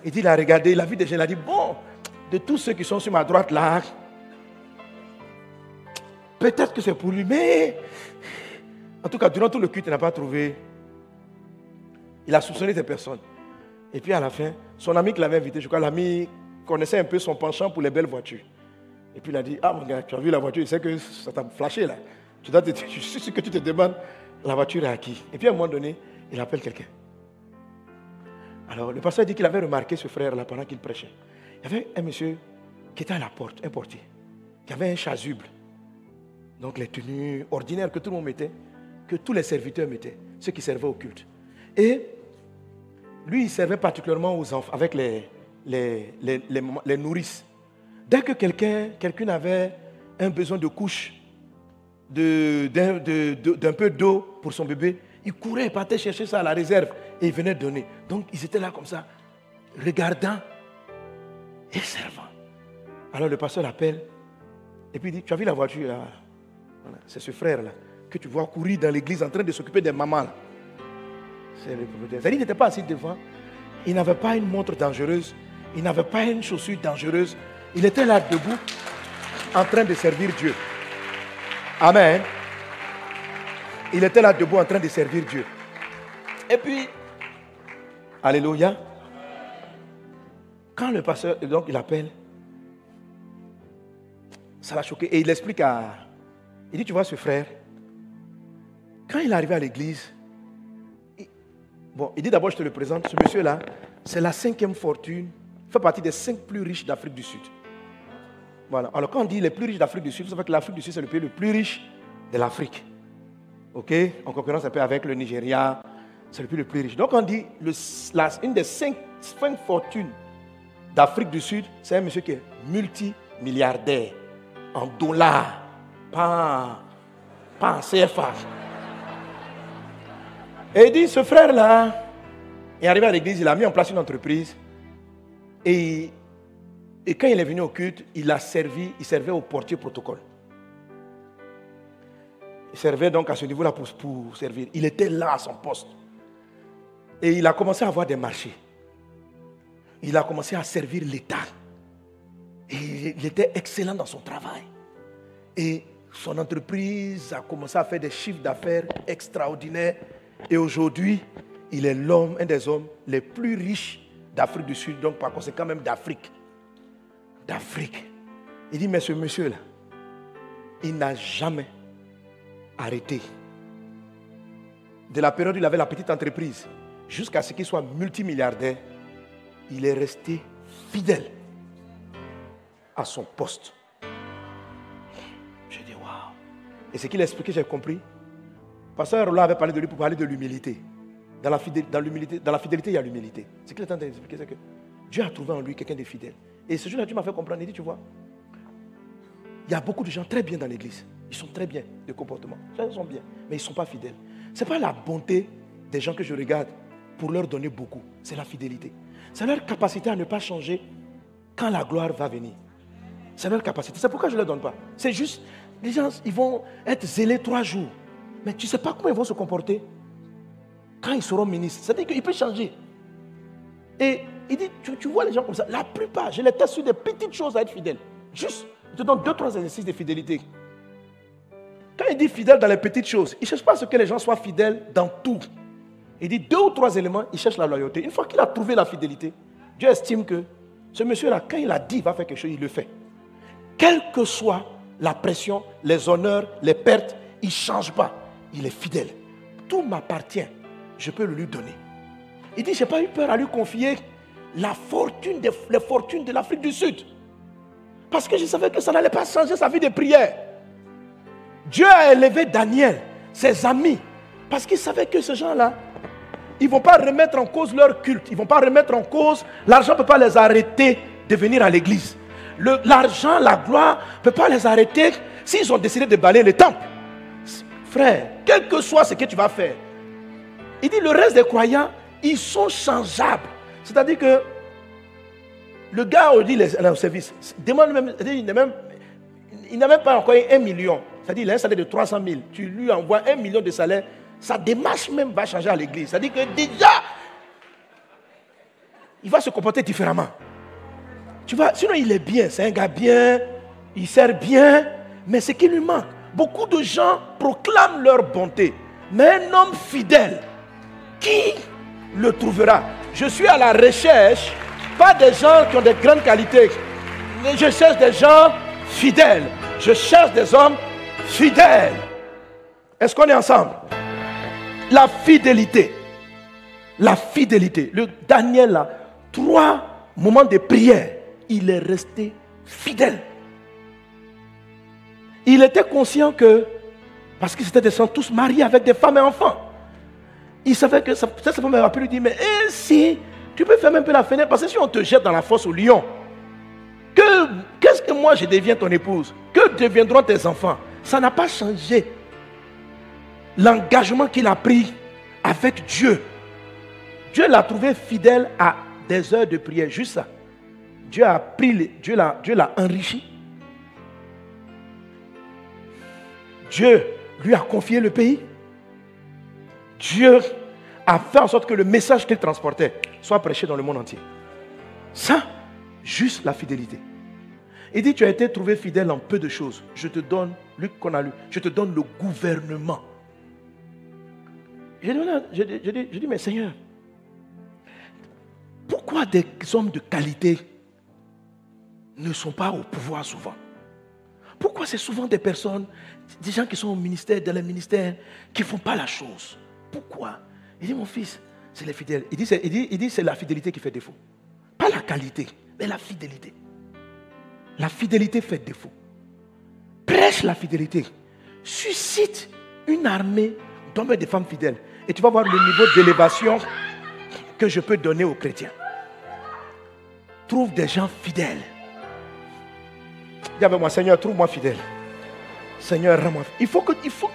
Il dit, il a regardé, il a vu des gens, il a dit, bon, de tous ceux qui sont sur ma droite là, peut-être que c'est pour lui, mais en tout cas, durant tout le culte, il n'a pas trouvé. Il a soupçonné des personnes. Et puis à la fin, son ami qui l'avait invité, je crois, l'ami connaissait un peu son penchant pour les belles voitures. Et puis il a dit, ah mon gars, tu as vu la voiture, il sait que ça t'a flashé là. Tu dois je suis sûr que tu te demandes, la voiture est à qui? Et puis à un moment donné, il appelle quelqu'un. Alors, le pasteur dit qu'il avait remarqué ce frère-là pendant qu'il prêchait. Il y avait un monsieur qui était à la porte, un portier, qui avait un chasuble. Donc, les tenues ordinaires que tout le monde mettait, que tous les serviteurs mettaient, ceux qui servaient au culte. Et lui, il servait particulièrement aux enfants, avec les, les, les, les nourrices. Dès que quelqu'un avait un besoin de couche, d'un peu d'eau pour son bébé, il courait, il partait chercher ça à la réserve et il venait donner. Donc ils étaient là comme ça, regardant et servant. Alors le pasteur l'appelle et puis il dit, tu as vu la voiture là? C'est ce frère-là que tu vois courir dans l'église en train de s'occuper des mamans. C'est le propriétaire. Il n'était pas assis devant. Il n'avait pas une montre dangereuse. Il n'avait pas une chaussure dangereuse. Il était là debout en train de servir Dieu. Amen. Il était là debout en train de servir Dieu. Et puis, Alléluia. Quand le pasteur, donc il appelle, ça l'a choqué. Et il explique à. Il dit Tu vois ce frère, quand il est arrivé à l'église, bon, il dit d'abord Je te le présente. Ce monsieur-là, c'est la cinquième fortune, fait partie des cinq plus riches d'Afrique du Sud. Voilà. Alors quand on dit les plus riches d'Afrique du Sud, ça veut que l'Afrique du Sud, c'est le pays le plus riche de l'Afrique. OK? En concurrence un peu avec le Nigeria, c'est le pays le plus riche. Donc on dit, le, une des cinq, fortunes d'Afrique du Sud, c'est un monsieur qui est multimilliardaire en dollars, pas, pas en CFA. Et il dit, ce frère-là est arrivé à l'église, il a mis en place une entreprise et et quand il est venu au culte, il a servi, il servait au portier protocole. Il servait donc à ce niveau-là pour, pour, servir. Il était là à son poste. Et il a commencé à avoir des marchés. Il a commencé à servir l'État. Et il était excellent dans son travail. Et son entreprise a commencé à faire des chiffres d'affaires extraordinaires. Et aujourd'hui, il est l'homme, un des hommes les plus riches d'Afrique du Sud, donc par conséquent même d'Afrique d'Afrique. Il dit, mais ce monsieur-là, il n'a jamais arrêté. De la période où il avait la petite entreprise jusqu'à ce qu'il soit multimilliardaire, il est resté fidèle à son poste. Et ce qu'il a expliqué, j'ai compris. Pasteur Roland avait parlé de lui pour parler de l'humilité. Dans la, fidélité, dans, dans la fidélité, il y a l'humilité. Ce qu'il est en train d'expliquer, c'est que Dieu a trouvé en lui quelqu'un de fidèle. Et ce jour-là, Dieu m'a fait comprendre. Il dit, tu vois, il y a beaucoup de gens très bien dans l'église. Ils sont très bien de comportement. Ils sont bien, mais ils ne sont pas fidèles. Ce n'est pas la bonté des gens que je regarde pour leur donner beaucoup. C'est la fidélité. C'est leur capacité à ne pas changer quand la gloire va venir. C'est leur capacité. C'est pourquoi je ne leur donne pas. C'est juste, les gens, ils vont être zélés trois jours. Mais tu ne sais pas comment ils vont se comporter quand ils seront ministres. C'est-à-dire qu'ils peuvent changer. Et il dit, tu, vois les gens comme ça. La plupart, je les teste sur des petites choses à être fidèles. Juste, je te donne deux, trois exercices de fidélité. Quand il dit fidèle dans les petites choses, il ne cherche pas à ce que les gens soient fidèles dans tout. Il dit deux ou trois éléments, il cherche la loyauté. Une fois qu'il a trouvé la fidélité, Dieu estime que ce monsieur-là, quand il a dit qu'il va faire quelque chose, il le fait. Quelle que soit la pression, les honneurs, les pertes, il ne change pas. Il est fidèle. Tout m'appartient. Je peux le lui donner. Il dit, je n'ai pas eu peur à lui confier la fortune les fortunes de l'Afrique du Sud. Parce que je savais que ça n'allait pas changer sa vie de prière. Dieu a élevé Daniel, ses amis, parce qu'il savait que ces gens-là, ils ne vont pas remettre en cause leur culte, ils ne vont pas remettre en cause, l'argent ne peut pas les arrêter de venir à l'église. L'argent, la gloire ne peut pas les arrêter s'ils ont décidé de balayer le temple. Frère, quel que soit ce que tu vas faire, il dit le reste des croyants, ils sont changeables. C'est-à-dire que le gars, on dit le service, demande même, il n'a même, pas encore un million. C'est-à-dire qu'il a un salaire de 300 000. Tu lui envoies un million de salaire, sa démarche même va changer à l'église. C'est-à-dire que déjà, il va se comporter différemment. Tu vois, sinon il est bien, c'est un gars bien, il sert bien, mais ce qui lui manque, beaucoup de gens proclament leur bonté. Mais un homme fidèle, qui le trouvera? Je suis à la recherche, pas des gens qui ont de grandes qualités, mais je cherche des gens fidèles. Je cherche des hommes fidèles. Est-ce qu'on est ensemble? La fidélité. La fidélité. Le Daniel a trois moments de prière. Il est resté fidèle. Il était conscient que, parce qu'ils étaient des tous mariés avec des femmes et enfants, il savait que ça, ça, femme aurait pu lui dire, mais eh, si, tu peux faire un peu la fenêtre, parce que si on te jette dans la fosse au lion, qu'est-ce que moi je deviens ton épouse? Que deviendront tes enfants? Ça n'a pas changé l'engagement qu'il a pris avec Dieu. Dieu l'a trouvé fidèle à des heures de prière, juste ça. Dieu a pris, Dieu l'a, Dieu l'a enrichi. Dieu lui a confié le pays. Dieu a fait en sorte que le message qu'il transportait soit prêché dans le monde entier. Ça, juste la fidélité. Il dit, tu as été trouvé fidèle en peu de choses. Je te donne, Luc qu'on a lu, je te donne le gouvernement. Je dis, je dis mais Seigneur, pourquoi des hommes de qualité ne sont pas au pouvoir souvent Pourquoi c'est souvent des personnes, des gens qui sont au ministère, dans les ministères, qui ne font pas la chose? Pourquoi? Il dit, mon fils, c'est les fidèles. Il dit, il dit, c'est la fidélité qui fait défaut. Pas la qualité, mais la fidélité. La fidélité fait défaut. Prêche la fidélité. Suscite une armée d'hommes et de femmes fidèles. Et tu vas voir le niveau d'élévation que je peux donner aux chrétiens. Trouve des gens fidèles. Dis avec moi, Seigneur, trouve-moi fidèle. Seigneur, rends-moi. Il faut que, il faut,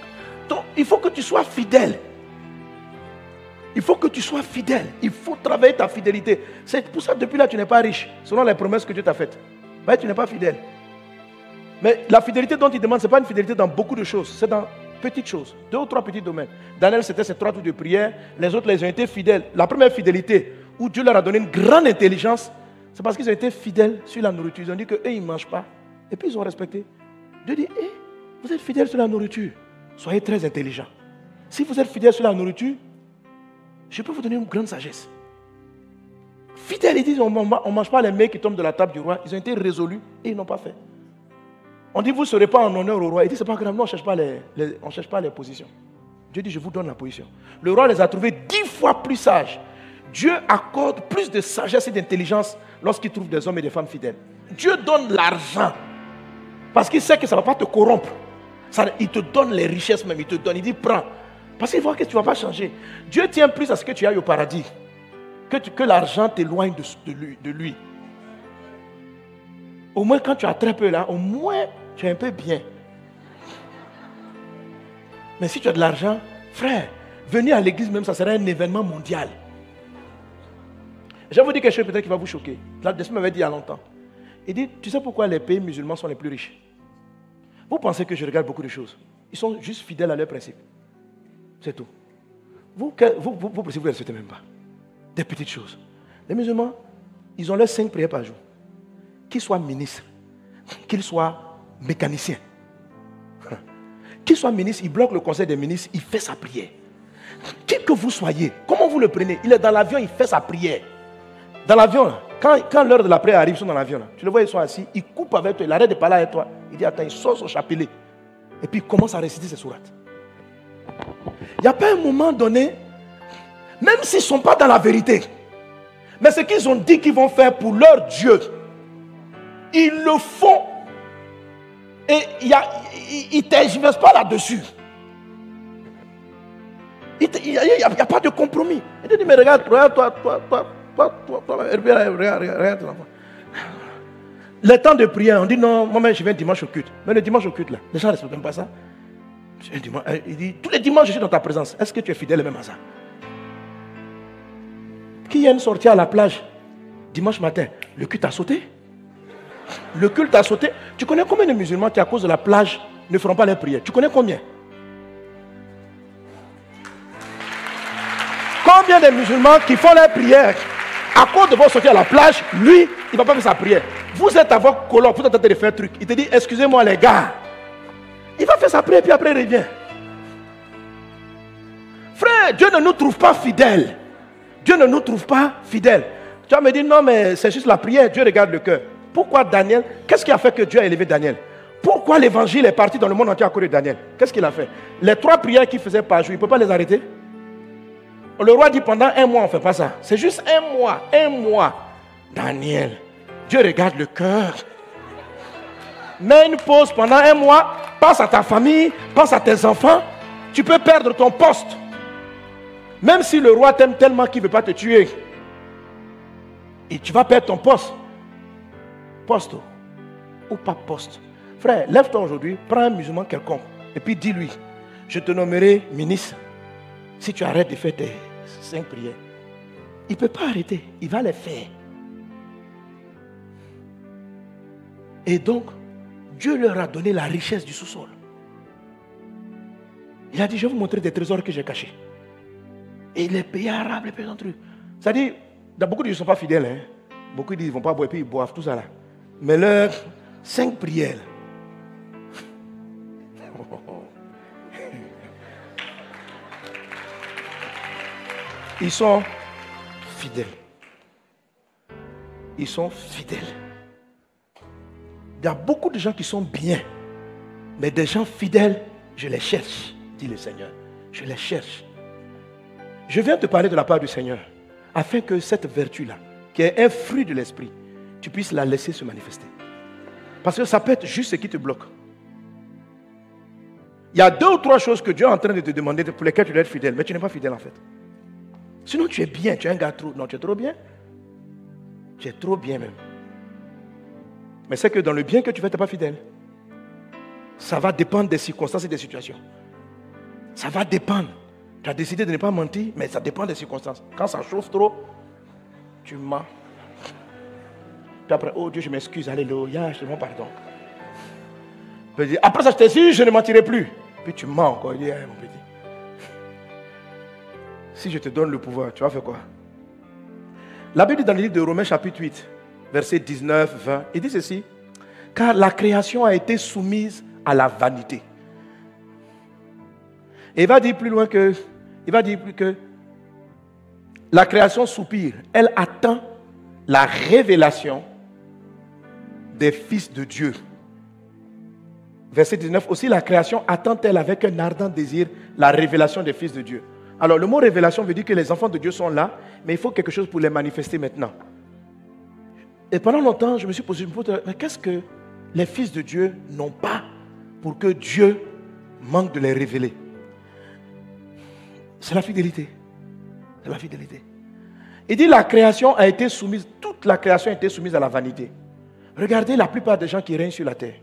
il faut que tu sois fidèle. Il faut que tu sois fidèle. Il faut travailler ta fidélité. C'est pour ça que depuis là, tu n'es pas riche, selon les promesses que Dieu t'a faites. Tu n'es pas fidèle. Mais la fidélité dont il demande, ce n'est pas une fidélité dans beaucoup de choses. C'est dans petites choses. Deux ou trois petits domaines. Daniel, c'était ses trois tours de prière. Les autres, ils ont été fidèles. La première fidélité, où Dieu leur a donné une grande intelligence, c'est parce qu'ils ont été fidèles sur la nourriture. Ils ont dit qu'eux, ils ne mangent pas. Et puis, ils ont respecté. Dieu dit, eh, vous êtes fidèles sur la nourriture. Soyez très intelligents. Si vous êtes fidèles sur la nourriture, je peux vous donner une grande sagesse. Fidèles, ils disent, on ne mange pas les mecs qui tombent de la table du roi. Ils ont été résolus et ils n'ont pas fait. On dit, vous ne serez pas en honneur au roi. Il dit, c'est pas grave, non, on ne cherche, pas les, cherche pas les positions. Dieu dit, je vous donne la position. Le roi les a trouvés dix fois plus sages. Dieu accorde plus de sagesse et d'intelligence lorsqu'il trouve des hommes et des femmes fidèles. Dieu donne l'argent parce qu'il sait que ça ne va pas te corrompre. il te donne les richesses même, il te donne, il dit prends. Parce qu'il voit que tu ne vas pas changer. Dieu tient plus à ce que tu ailles au paradis que, que l'argent t'éloigne de, lui. Au moins quand tu as très peu là, au moins tu es un peu bien. Mais si tu as de l'argent, frère, venir à l'église même, ça serait un événement mondial. Je vais vous dire quelque chose peut-être qui va vous choquer. La dessus m'avait dit il y a longtemps. Il dit, tu sais pourquoi les pays musulmans sont les plus riches? Vous pensez que je regarde beaucoup de choses. Ils sont juste fidèles à leurs principes. C'est tout. Vous, vous, vous, vous, vous ne le même pas. Des petites choses. Les musulmans, ils ont leurs cinq prières par jour. Qu'ils soient ministres, qu'ils soient mécaniciens. Qu'il soit ministre, il bloque le conseil des ministres, il fait sa prière. Qui que vous soyez, comment vous le prenez? Il est dans l'avion, il fait sa prière. Dans l'avion, quand, l'heure de la prière arrive, ils sont dans l'avion. Tu le vois, ils sont assis, il coupe avec toi, il arrête de parler avec toi. Il dit, attends, il sort son chapelet. Et puis il commence à réciter ses sourates. Il n'y a pas un moment donné, même s'ils ne sont pas dans la vérité, mais ce qu'ils ont dit qu'ils vont faire pour leur Dieu, ils le font. Et ils ne pas là-dessus. Il n'y a, a, pas de compromis. Il dit, mais regarde, regarde toi, toi, toi, le temps de prière, on dit non, moi-même je viens dimanche au culte. Mais le dimanche au culte, là, les gens ne respectent même pas ça. Euh, il dit, tous les dimanches je suis dans ta présence. Est-ce que tu es fidèle même à ça? Qui vient sortir à la plage dimanche matin? Le culte a sauté Le culte a sauté. Tu connais combien de musulmans qui, à cause de la plage, ne feront pas les prières Tu connais combien? Combien de musulmans qui font les prières à cause de votre sortie à la plage, lui, il ne va pas faire sa prière. Vous êtes à votre colloque, vous êtes en train de faire un truc. Il te dit, excusez-moi les gars. Il va faire sa prière, puis après il revient. Frère, Dieu ne nous trouve pas fidèles. Dieu ne nous trouve pas fidèles. Tu vas me dire, non, mais c'est juste la prière, Dieu regarde le cœur. Pourquoi Daniel Qu'est-ce qui a fait que Dieu a élevé Daniel? Pourquoi l'évangile est parti dans le monde entier à cause de Daniel? Qu'est-ce qu'il a fait? Les trois prières qu'il faisait par jour, il ne peut pas les arrêter? Le roi dit pendant un mois, on ne fait pas ça. C'est juste un mois, un mois. Daniel, Dieu regarde le cœur. Mets une pause pendant un mois, pense à ta famille, pense à tes enfants. Tu peux perdre ton poste. Même si le roi t'aime tellement qu'il ne veut pas te tuer. Et tu vas perdre ton poste. Poste ou pas poste. Frère, lève-toi aujourd'hui, prends un musulman quelconque et puis dis-lui, je te nommerai ministre si tu arrêtes de faire tes cinq prières. Il ne peut pas arrêter. Il va les faire. Et donc, Dieu leur a donné la richesse du sous-sol. Il a dit, je vais vous montrer des trésors que j'ai cachés. Et les pays arabes, les pays en truc. C'est-à-dire, beaucoup ne sont pas fidèles. Hein. Beaucoup disent, ils ne vont pas boire, et puis ils boivent, tout ça là. Mais leurs cinq prières, Ils sont fidèles. Ils sont fidèles. Il y a beaucoup de gens qui sont bien, mais des gens fidèles, je les cherche, dit le Seigneur. Je les cherche. Je viens te parler de la part du Seigneur, afin que cette vertu-là, qui est un fruit de l'esprit, tu puisses la laisser se manifester. Parce que ça peut être juste ce qui te bloque. Il y a deux ou trois choses que Dieu est en train de te demander pour lesquelles tu dois être fidèle, mais tu n'es pas fidèle en fait. Sinon, tu es bien, tu es un gars trop. Non, tu es trop bien. Tu es trop bien même. Mais c'est que dans le bien que tu fais, tu n'es pas fidèle. Ça va dépendre des circonstances et des situations. Ça va dépendre. Tu as décidé de ne pas mentir, mais ça dépend des circonstances. Quand ça chauffe trop, tu mens. Puis après, oh Dieu, je m'excuse, alléluia, je te demande pardon. Après ça, je t'ai dit, je ne mentirai plus. Puis tu mens encore, il mon petit si je te donne le pouvoir, tu vas faire quoi? La Bible dit dans le livre de Romains chapitre 8, verset 19, 20, il dit ceci, car la création a été soumise à la vanité. Et il va dire plus loin que, il va dire plus que la création soupire, elle attend la révélation des fils de Dieu. Verset 19, aussi la création attend-elle avec un ardent désir la révélation des fils de Dieu. Alors le mot révélation veut dire que les enfants de Dieu sont là, mais il faut quelque chose pour les manifester maintenant. Et pendant longtemps, je me suis posé une question, mais qu'est-ce que les fils de Dieu n'ont pas pour que Dieu manque de les révéler? C'est la fidélité. C'est la fidélité. Il dit la création a été soumise, toute la création a été soumise à la vanité. Regardez la plupart des gens qui règnent sur la terre.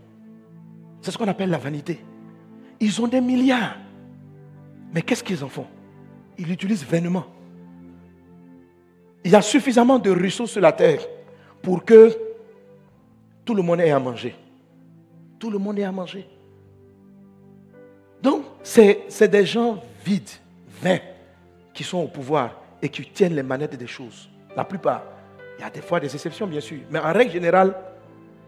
C'est ce qu'on appelle la vanité. Ils ont des milliards. Mais qu'est-ce qu'ils en font? Ils l'utilisent vainement. Il y a suffisamment de ressources sur la terre pour que tout le monde ait à manger. Tout le monde ait à manger. Donc, c'est des gens vides, vains, qui sont au pouvoir et qui tiennent les manettes des choses. La plupart. Il y a des fois des exceptions, bien sûr. Mais en règle générale,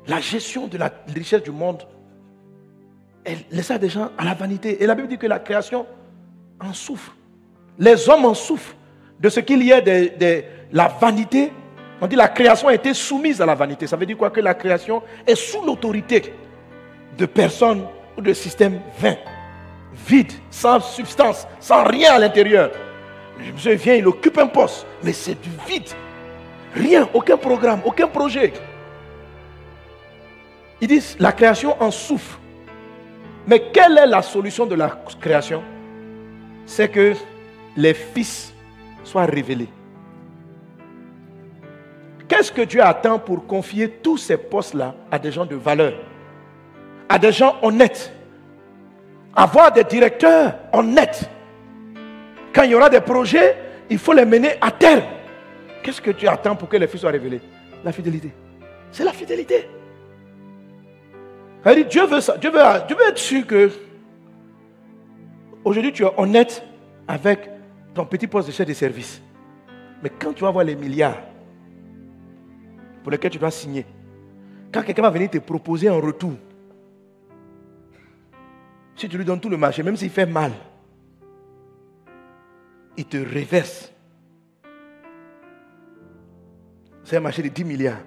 la gestion de la richesse du monde, elle laisse des gens à la vanité. Et la Bible dit que la création en souffre. Les hommes en souffrent de ce qu'il y ait de, la vanité. On dit la création a été soumise à la vanité. Ça veut dire quoi? Que la création est sous l'autorité de personnes ou de systèmes vains, vides, sans substance, sans rien à l'intérieur. Monsieur vient, il occupe un poste, mais c'est du vide. Rien, aucun programme, aucun projet. Ils disent, la création en souffre. Mais quelle est la solution de la création? C'est que les fils soient révélés. Qu'est-ce que Dieu attend pour confier tous ces postes-là à des gens de valeur, à des gens honnêtes, avoir des directeurs honnêtes? Quand il y aura des projets, il faut les mener à terme. Qu'est-ce que tu attends pour que les fils soient révélés? La fidélité. C'est la fidélité. Dieu veut ça. Dieu veut, Dieu veut être sûr que aujourd'hui tu es honnête avec ton petit poste de chef de service. Mais quand tu vas voir les milliards pour lesquels tu dois signer, quand quelqu'un va venir te proposer un retour, si tu lui donnes tout le marché, même s'il fait mal, il te reverse. C'est un marché de 10 milliards.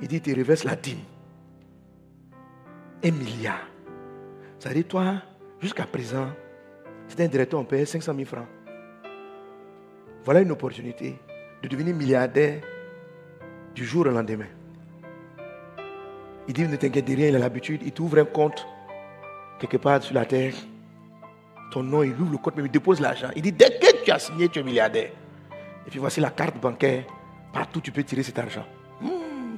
Il dit, il te reverse la dîme. Un milliard. Ça dit, toi, jusqu'à présent, c'est un directeur, on paye 500 000 francs. Voilà une opportunité de devenir milliardaire du jour au lendemain. Il dit, ne t'inquiète de rien, il a l'habitude, il t'ouvre un compte quelque part sur la terre. Ton nom, il ouvre le compte, mais il dépose l'argent. Il dit, dès que tu as signé, tu es milliardaire. Et puis voici la carte bancaire. Partout, tu peux tirer cet argent. Hmm.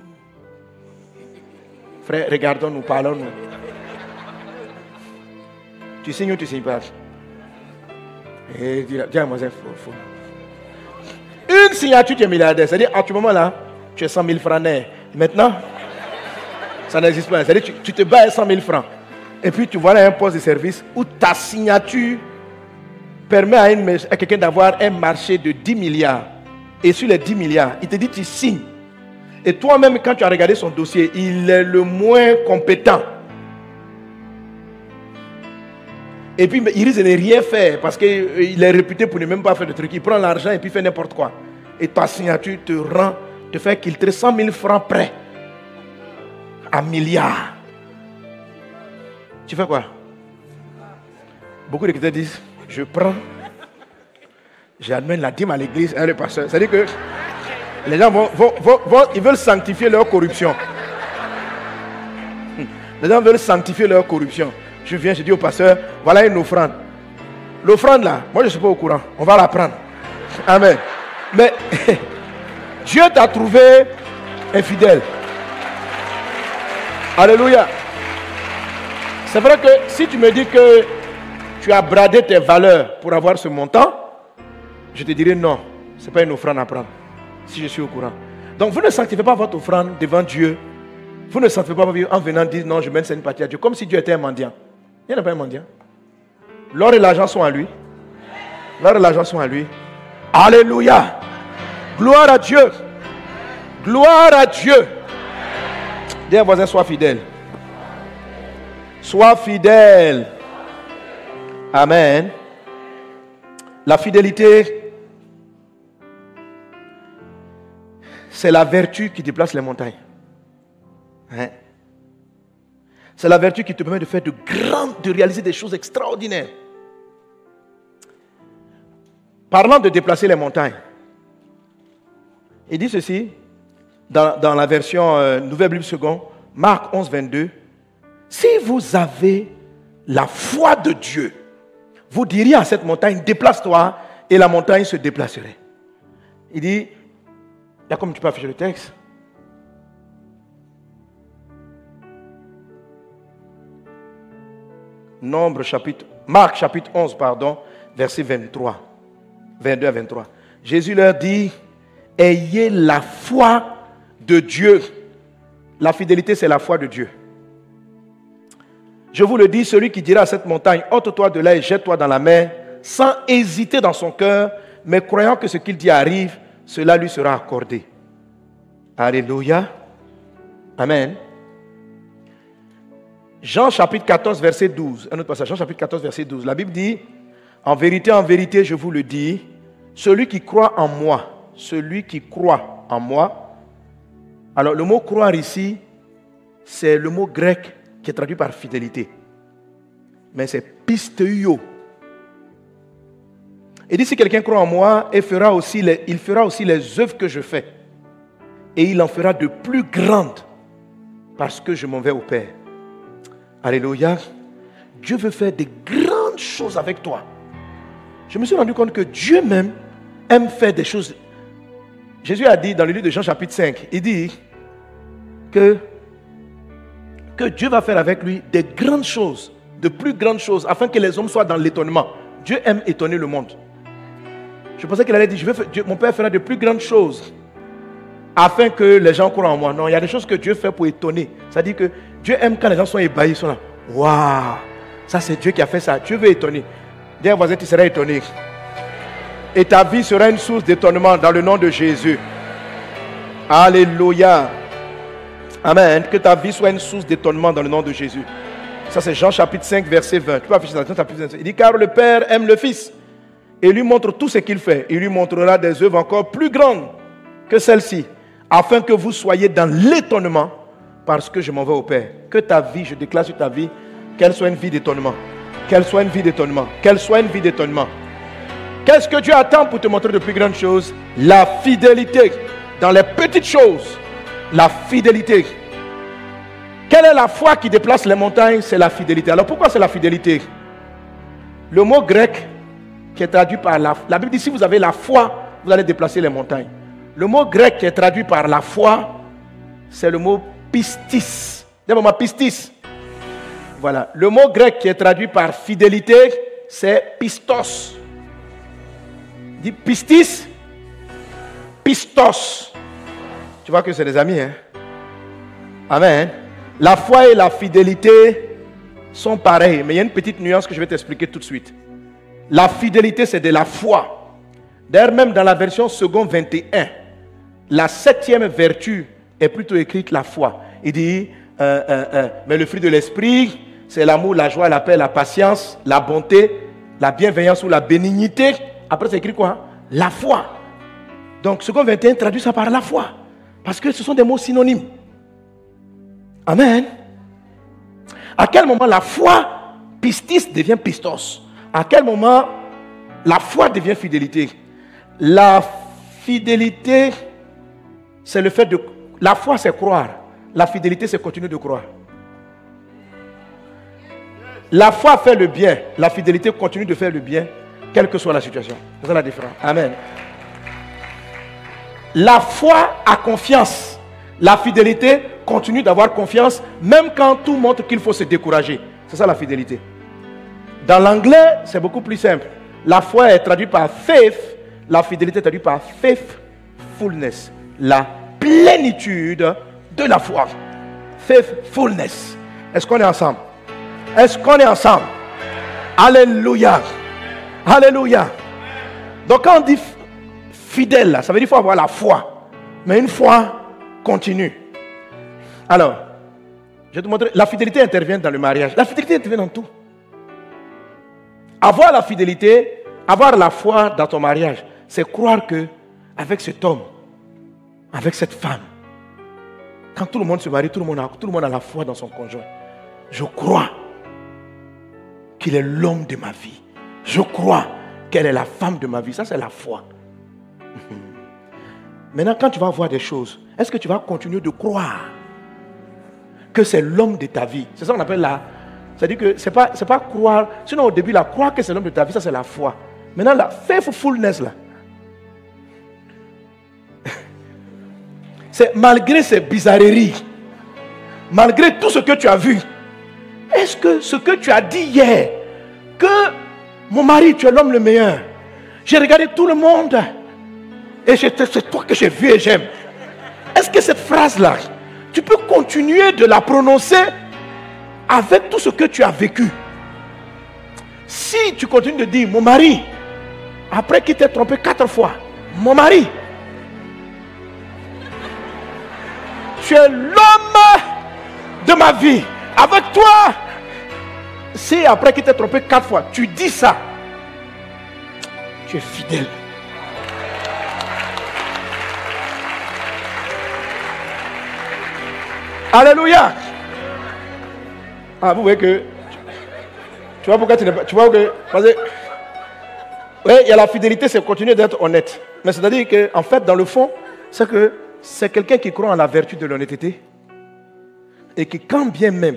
Frère, regardons, nous parlons. Nous. Tu signes ou tu signes pas? Et dis, dis à faux, Une signature, tu es milliardaire. C'est-à-dire, à ce moment-là, tu es 100 000 francs Maintenant, ça n'existe pas. C'est-à-dire, tu, tu te bats à 100 000 francs. Et puis tu vois là un poste de service où ta signature permet à, quelqu'un d'avoir un marché de 10 milliards. Et sur les 10 milliards, il te dit tu signes. Et toi-même, quand tu as regardé son dossier, il est le moins compétent. Et puis, il risque de ne rien faire parce qu'il est réputé pour ne même pas faire de trucs. Il prend l'argent et puis fait n'importe quoi. Et ta signature te rend, te fait qu'il te 100 000 francs prêts à milliards. Tu fais quoi? Beaucoup de chrétiens disent, je prends, j'amène la dîme à l'église, hein, le pasteur. C'est-à-dire que les gens vont, ils veulent sanctifier leur corruption. Les gens veulent sanctifier leur corruption. Je viens, je dis au pasteur, voilà une offrande. L'offrande là, moi je ne suis pas au courant. On va la prendre. Amen. Mais Dieu t'a trouvé infidèle. Alléluia. C'est vrai que si tu me dis que tu as bradé tes valeurs pour avoir ce montant, je te dirais non, ce n'est pas une offrande à prendre, si je suis au courant. Donc vous ne sanctifiez pas votre offrande devant Dieu. Vous ne sanctifiez pas en venant dire non, je mène cette partie à Dieu, comme si Dieu était un mendiant. Il n'y a pas un mendiant. L'or et l'argent sont à lui. L'or et l'argent sont à lui. Alléluia. Gloire à Dieu. Gloire à Dieu. Dis à voisin, sois fidèle. Sois fidèle. Amen. La fidélité, c'est la vertu qui déplace les montagnes. Hein? C'est la vertu qui te permet de faire de grandes, de réaliser des choses extraordinaires. Parlant de déplacer les montagnes, il dit ceci dans, la version euh, Nouvelle Bible seconde, Marc 11, 22. Si vous avez la foi de Dieu, vous diriez à cette montagne, déplace-toi, et la montagne se déplacerait. Il dit, là comme tu peux afficher le texte. Nombre chapitre, Marc chapitre 11, pardon, verset 23, 22 à 23. Jésus leur dit, ayez la foi de Dieu. La fidélité, c'est la foi de Dieu. Je vous le dis, celui qui dira à cette montagne, ôte-toi de là et jette-toi dans la mer, sans hésiter dans son cœur, mais croyant que ce qu'il dit arrive, cela lui sera accordé. Alléluia. Amen. Jean chapitre 14, verset 12. Un autre passage, Jean chapitre 14, verset 12. La Bible dit, en vérité, en vérité, je vous le dis, celui qui croit en moi, celui qui croit en moi. Alors le mot croire ici, c'est le mot grec qui est traduit par fidélité. Mais c'est pisteio. Et dit si quelqu'un croit en moi, il fera, aussi les, il fera aussi les œuvres que je fais. Et il en fera de plus grandes parce que je m'en vais au Père. Alléluia. Dieu veut faire des grandes choses avec toi. Je me suis rendu compte que Dieu même aime faire des choses. Jésus a dit dans le livre de Jean chapitre 5, il dit que Dieu va faire avec lui des grandes choses, de plus grandes choses, afin que les hommes soient dans l'étonnement. Dieu aime étonner le monde. Je pensais qu'il allait dire, mon Père fera de plus grandes choses, afin que les gens croient en moi. Non, il y a des choses que Dieu fait pour étonner. C'est-à-dire que Dieu aime quand les gens sont ébahis, sont là. Waouh, ça c'est Dieu qui a fait ça. Dieu veut étonner. Dis voisin, tu seras étonné. Et ta vie sera une source d'étonnement dans le nom de Jésus. Alléluia. Amen. Que ta vie soit une source d'étonnement dans le nom de Jésus. Ça, c'est Jean chapitre 5, verset 20. Tu peux afficher ça, chapitre Il dit Car le Père aime le Fils et lui montre tout ce qu'il fait. Il lui montrera des œuvres encore plus grandes que celles-ci, afin que vous soyez dans l'étonnement parce que je m'en vais au Père. Que ta vie, je déclare sur ta vie, qu'elle soit une vie d'étonnement. Qu'elle soit une vie d'étonnement. Qu'elle soit une vie d'étonnement. Qu'est-ce que Dieu attend pour te montrer de plus grandes choses? La fidélité dans les petites choses la fidélité. Quelle est la foi qui déplace les montagnes? C'est la fidélité. Alors pourquoi c'est la fidélité? Le mot grec qui est traduit par la... La Bible dit si vous avez la foi, vous allez déplacer les montagnes. Le mot grec qui est traduit par la foi, c'est le mot pistis. Dis-moi pistis. Voilà. Le mot grec qui est traduit par fidélité, c'est pistos. Dit pistis, pistos. Tu vois que c'est des amis, hein? Amen. La foi et la fidélité sont pareilles, mais il y a une petite nuance que je vais t'expliquer tout de suite. La fidélité, c'est de la foi. D'ailleurs, même dans la version second 21, la septième vertu est plutôt écrite la foi. Il dit, euh, euh, euh, mais le fruit de l'esprit, c'est l'amour, la joie, la paix, la patience, la bonté, la bienveillance ou la bénignité. Après, c'est écrit quoi La foi. Donc, second 21 traduit ça par la foi. Parce que ce sont des mots synonymes. Amen. À quel moment la foi, pistis devient pistos? À quel moment la foi devient fidélité? La fidélité, c'est le fait de... La foi, c'est croire. La fidélité, c'est continuer de croire. La foi fait le bien. La fidélité continue de faire le bien, quelle que soit la situation. C'est ça la différence. Amen. La foi a confiance. La fidélité continue d'avoir confiance, même quand tout montre qu'il faut se décourager. C'est ça la fidélité. Dans l'anglais, c'est beaucoup plus simple. La foi est traduite par faith, la fidélité est traduite par faithfulness, la plénitude de la foi. Faithfulness. Est-ce qu'on est ensemble? Est-ce qu'on est ensemble? Alléluia. Alléluia. Donc quand on dit fidèle, ça veut dire qu'il faut avoir la foi. Mais une foi continue. Alors, je vais te montrer, la fidélité intervient dans le mariage. La fidélité intervient dans tout. Avoir la fidélité, avoir la foi dans ton mariage, c'est croire que avec cet homme, avec cette femme, quand tout le monde se marie, tout le monde a, tout la foi dans son conjoint. Je crois qu'il est l'homme de ma vie. Je crois qu'elle est la femme de ma vie. Ça, c'est la foi. Maintenant, quand tu vas voir des choses, est-ce que tu vas continuer de croire que c'est l'homme de ta vie? C'est ça qu'on appelle la, C'est-à-dire que ce n'est pas, pas croire. Sinon, au début, la croire que c'est l'homme de ta vie, ça c'est la foi. Maintenant, la faithfulness, là. C'est malgré ces bizarreries, malgré tout ce que tu as vu, est-ce que ce que tu as dit hier, que mon mari, tu es l'homme le meilleur, j'ai regardé tout le monde et c'est toi que j'ai vu et j'aime. Est-ce que cette phrase-là, tu peux continuer de la prononcer avec tout ce que tu as vécu? Si tu continues de dire, mon mari, après qu'il t'ait trompé quatre fois, mon mari, tu es l'homme de ma vie. Avec toi, si après qu'il t'ait trompé quatre fois, tu dis ça, tu es fidèle. Alléluia. Ah, vous voyez que. Tu vois pourquoi tu n'es pas. Tu vois que. Oui, il y a la fidélité, c'est continuer d'être honnête. Mais c'est-à-dire qu'en fait, dans le fond, c'est que c'est quelqu'un qui croit en la vertu de l'honnêteté. Et qui, quand bien même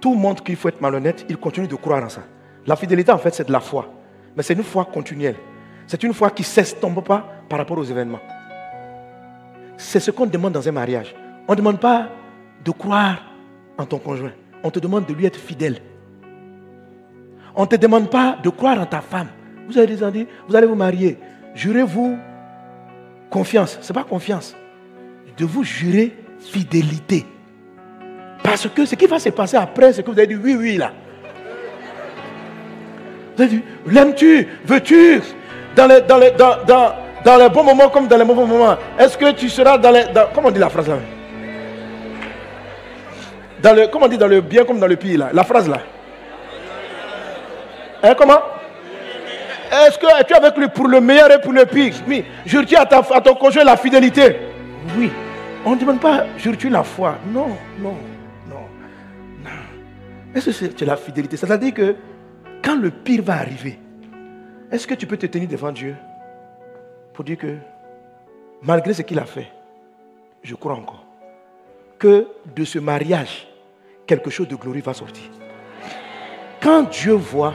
tout montre qu'il faut être malhonnête, il continue de croire en ça. La fidélité, en fait, c'est de la foi. Mais c'est une foi continuelle. C'est une foi qui ne s'estompe pas par rapport aux événements. C'est ce qu'on demande dans un mariage. On ne demande pas de croire en ton conjoint. On te demande de lui être fidèle. On ne te demande pas de croire en ta femme. Vous allez vous marier. Jurez-vous confiance. Ce n'est pas confiance. De vous jurer fidélité. Parce que ce qui va se passer après, c'est que vous avez dit oui, oui, là. Vous avez dit, l'aimes-tu? Veux-tu? Dans les, dans, les, dans, dans, dans les bons moments comme dans les mauvais moments Est-ce que tu seras dans les. comment on dit la phrase là? Dans le, Comment on dit dans le bien comme dans le pire là? La phrase là. Hein, comment? Est-ce que tu es avec lui pour le meilleur et pour le pire? Oui. Jure-tu à, à ton conjoint la fidélité Oui. On ne demande pas jure-tu la foi Non, non. Est-ce que c'est la fidélité? C'est-à-dire que quand le pire va arriver, est-ce que tu peux te tenir devant Dieu pour dire que malgré ce qu'il a fait, je crois encore que de ce mariage, quelque chose de glorieux va sortir? Quand Dieu voit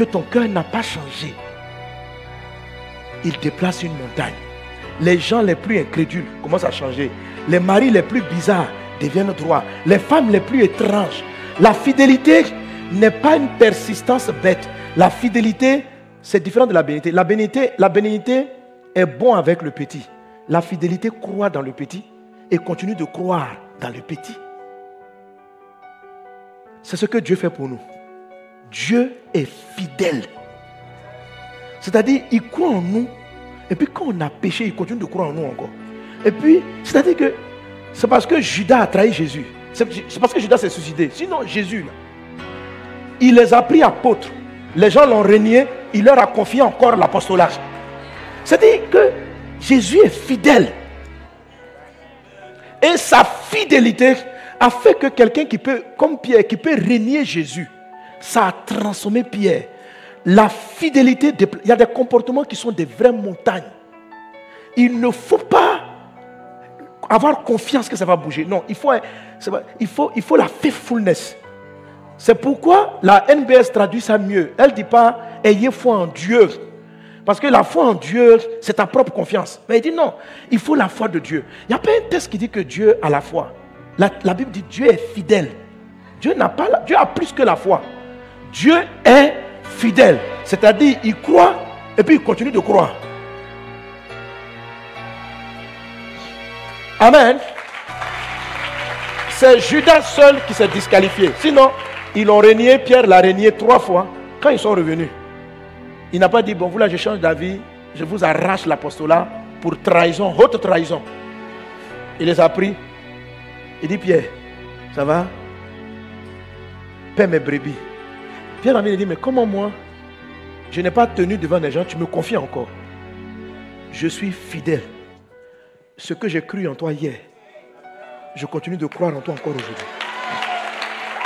que ton cœur n'a pas changé, il déplace une montagne. Les gens les plus incrédules commencent à changer. Les maris les plus bizarres deviennent droits. Les femmes les plus étranges la fidélité n'est pas une persistance bête. La fidélité, c'est différent de la bénité. La bénité, la bénité est bon avec le petit. La fidélité croit dans le petit et continue de croire dans le petit. C'est ce que Dieu fait pour nous. Dieu est fidèle. C'est-à-dire, il croit en nous. Et puis quand on a péché, il continue de croire en nous encore. Et puis, c'est-à-dire que c'est parce que Judas a trahi Jésus. C'est parce que Judas s'est suicidé. Sinon, Jésus, il les a pris apôtres. Les gens l'ont régné. Il leur a confié encore l'apostolat. C'est-à-dire que Jésus est fidèle. Et sa fidélité a fait que quelqu'un qui peut, comme Pierre, qui peut régner Jésus, ça a transformé Pierre. La fidélité, il y a des comportements qui sont des vraies montagnes. Il ne faut pas avoir confiance que ça va bouger. Non, il faut, il faut, il faut la faithfulness. C'est pourquoi la NBS traduit ça mieux. Elle ne dit pas ayez foi en Dieu. Parce que la foi en Dieu, c'est ta propre confiance. Mais il dit non, il faut la foi de Dieu. Il n'y a pas un texte qui dit que Dieu a la foi. La, Bible dit Dieu est fidèle. Dieu pas, Dieu a plus que la foi. Dieu est fidèle. C'est-à-dire, il croit et puis il continue de croire. Amen. C'est Judas seul qui s'est disqualifié. Sinon, ils l'ont régné, Pierre l'a régné trois fois. Quand ils sont revenus, il n'a pas dit, bon, vous là, je change d'avis, je vous arrache l'apostolat pour trahison, haute trahison. Il les a pris. Il dit, Pierre, ça va? Paix mes brebis. Pierre a dit, mais comment moi, je n'ai pas tenu devant les gens, tu me confies encore? Je suis fidèle ce que j'ai cru en toi hier, je continue de croire en toi encore aujourd'hui.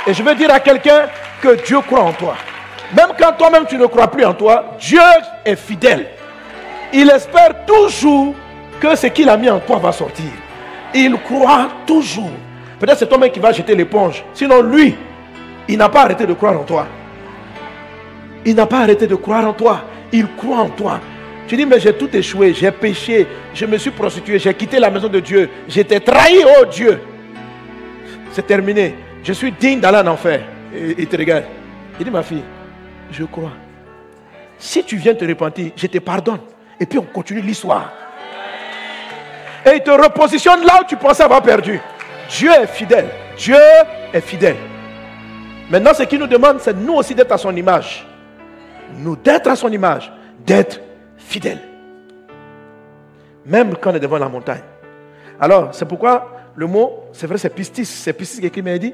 Et je veux dire à quelqu'un que Dieu croit en toi. Même quand toi-même tu ne crois plus en toi, Dieu est fidèle. Il espère toujours que ce qu'il a mis en toi va sortir. Il croit toujours Peut-être c'est toi-même qui vas jeter l'éponge. Sinon, lui, il n'a pas arrêté de croire en toi. Il n'a pas arrêté de croire en toi. Il croit en toi. Tu dis, mais j'ai tout échoué, j'ai péché, je me suis prostitué, j'ai quitté la maison de Dieu, j'étais trahi, oh Dieu. C'est terminé. Je suis digne d'aller en enfer. Et il te regarde. Il dit, ma fille, je crois. Si tu viens te repentir, je te pardonne. Et puis on continue l'histoire. Et il te repositionne là où tu pensais avoir perdu. Dieu est fidèle. Dieu est fidèle. Maintenant, ce qu'il nous demande, c'est nous aussi d'être à son image. Nous d'être à son image, d'être fidèle. Même quand on est devant la montagne. Alors, c'est pourquoi le mot, c'est vrai, c'est pistis. C'est pistis qui écrit, mais il dit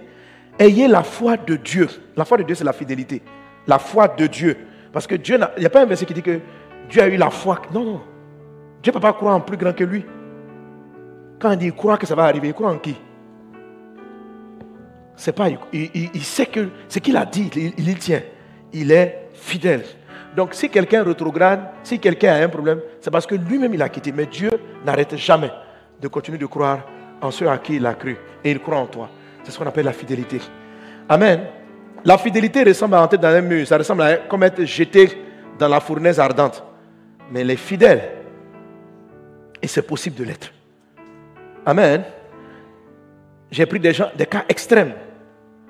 Ayez la foi de Dieu. La foi de Dieu, c'est la fidélité. La foi de Dieu. Parce que Dieu, il n'y a pas un verset qui dit que Dieu a eu la foi. Non, non. Dieu ne peut pas croire en plus grand que lui. Quand il dit croit que ça va arriver, il croit en qui? C'est pas, il, sait que ce qu'il a dit, il, il y tient. Il est fidèle. Donc si quelqu'un retrograde, si quelqu'un a un problème, c'est parce que lui-même il a quitté. Mais Dieu n'arrête jamais de continuer de croire en ceux à qui il a cru. Et il croit en toi. C'est ce qu'on appelle la fidélité. Amen. La fidélité ressemble à entrer dans un mur. Ça ressemble à comme être jeté dans la fournaise ardente. Mais les fidèles, et c'est possible de l'être. Amen. J'ai pris des gens, des cas extrêmes.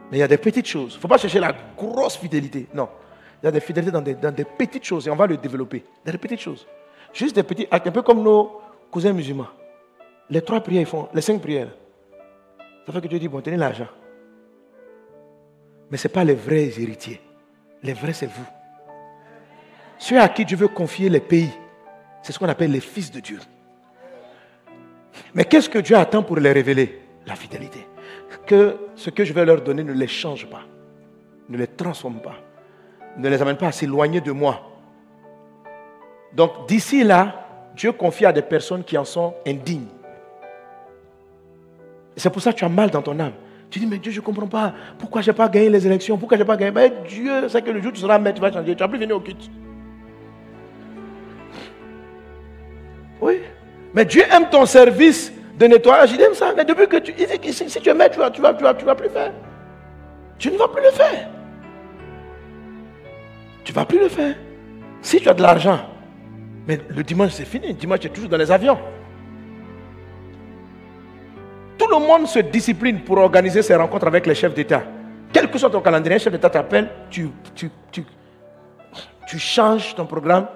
Mais il y a des petites choses. Il ne faut pas chercher la grosse fidélité. Non. Il y a des fidélités dans des, dans des, petites choses et on va le développer. Dans des petites choses. Juste des petites, un peu comme nos cousins musulmans. Les trois prières, ils font, les cinq prières. Ça fait que Dieu dit, bon, tenez l'argent. Mais ce n'est pas les vrais héritiers. Les vrais, c'est vous. Ceux à qui Dieu veut confier les pays, c'est ce qu'on appelle les fils de Dieu. Mais qu'est-ce que Dieu attend pour les révéler? La fidélité. Que ce que je vais leur donner ne les change pas, ne les transforme pas ne les amène pas à s'éloigner de moi. Donc d'ici là, Dieu confie à des personnes qui en sont indignes. C'est pour ça que tu as mal dans ton âme. Tu dis, mais Dieu, je ne comprends pas. Pourquoi je n'ai pas gagné les élections? Pourquoi je n'ai pas gagné? Mais Dieu sait que le jour où tu seras maître, tu vas changer. Tu vas plus venir au culte. Oui. Mais Dieu aime ton service de nettoyage. Il aime ça. Mais depuis que tu. si tu es maître, tu ne vas, tu vas, tu vas, tu vas plus faire. Tu ne vas plus le faire. Tu ne vas plus le faire. Si tu as de l'argent, mais le dimanche c'est fini. Le dimanche tu es toujours dans les avions. Tout le monde se discipline pour organiser ses rencontres avec les chefs d'État. Quel que soit ton calendrier, chef d'État t'appelle, tu, tu, tu, tu changes ton programme,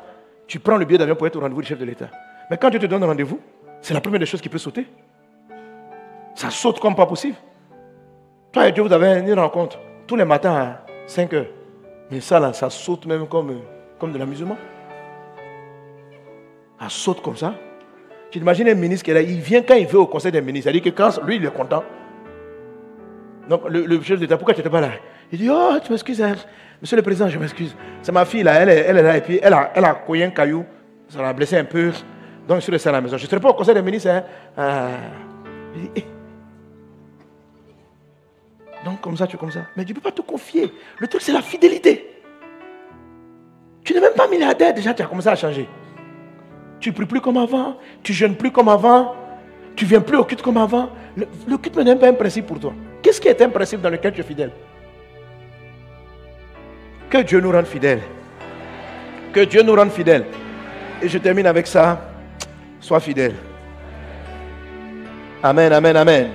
tu prends le billet d'avion pour être au rendez-vous du chef de l'État. Mais quand Dieu te donne un rendez-vous, c'est la première des choses qui peut sauter. Ça saute comme pas possible. Toi et Dieu, vous avez une rencontre tous les matins à 5 heures. Mais ça, là, ça saute même comme, comme de l'amusement. Ça saute comme ça. Tu imagines un ministre qui est là, il vient quand il veut au conseil des ministres. Dit que quand lui, il est content. Donc, le, chef d'État, pourquoi tu n'étais pas là? Il dit, oh, tu m'excuses, hein. monsieur le président, je m'excuse. C'est ma fille, là, elle est, elle est là, et puis elle a, elle a un caillou, ça l'a blessé un peu. Donc, je suis resté à la maison. Je ne serai pas au conseil des ministres. Hein. Euh. Donc comme ça, tu es comme ça. Mais tu ne peux pas te confier. Le truc, c'est la fidélité. Tu n'es même pas milliardaire, déjà tu as commencé à changer. Tu ne pries plus comme avant, tu ne jeûnes plus comme avant, tu ne viens plus au culte comme avant. Le, le culte n'est pas un principe pour toi. Qu'est-ce qui est un principe dans lequel tu es fidèle? Que Dieu nous rende fidèles. Que Dieu nous rende fidèles. Et je termine avec ça. Sois fidèle. Amen, amen, amen.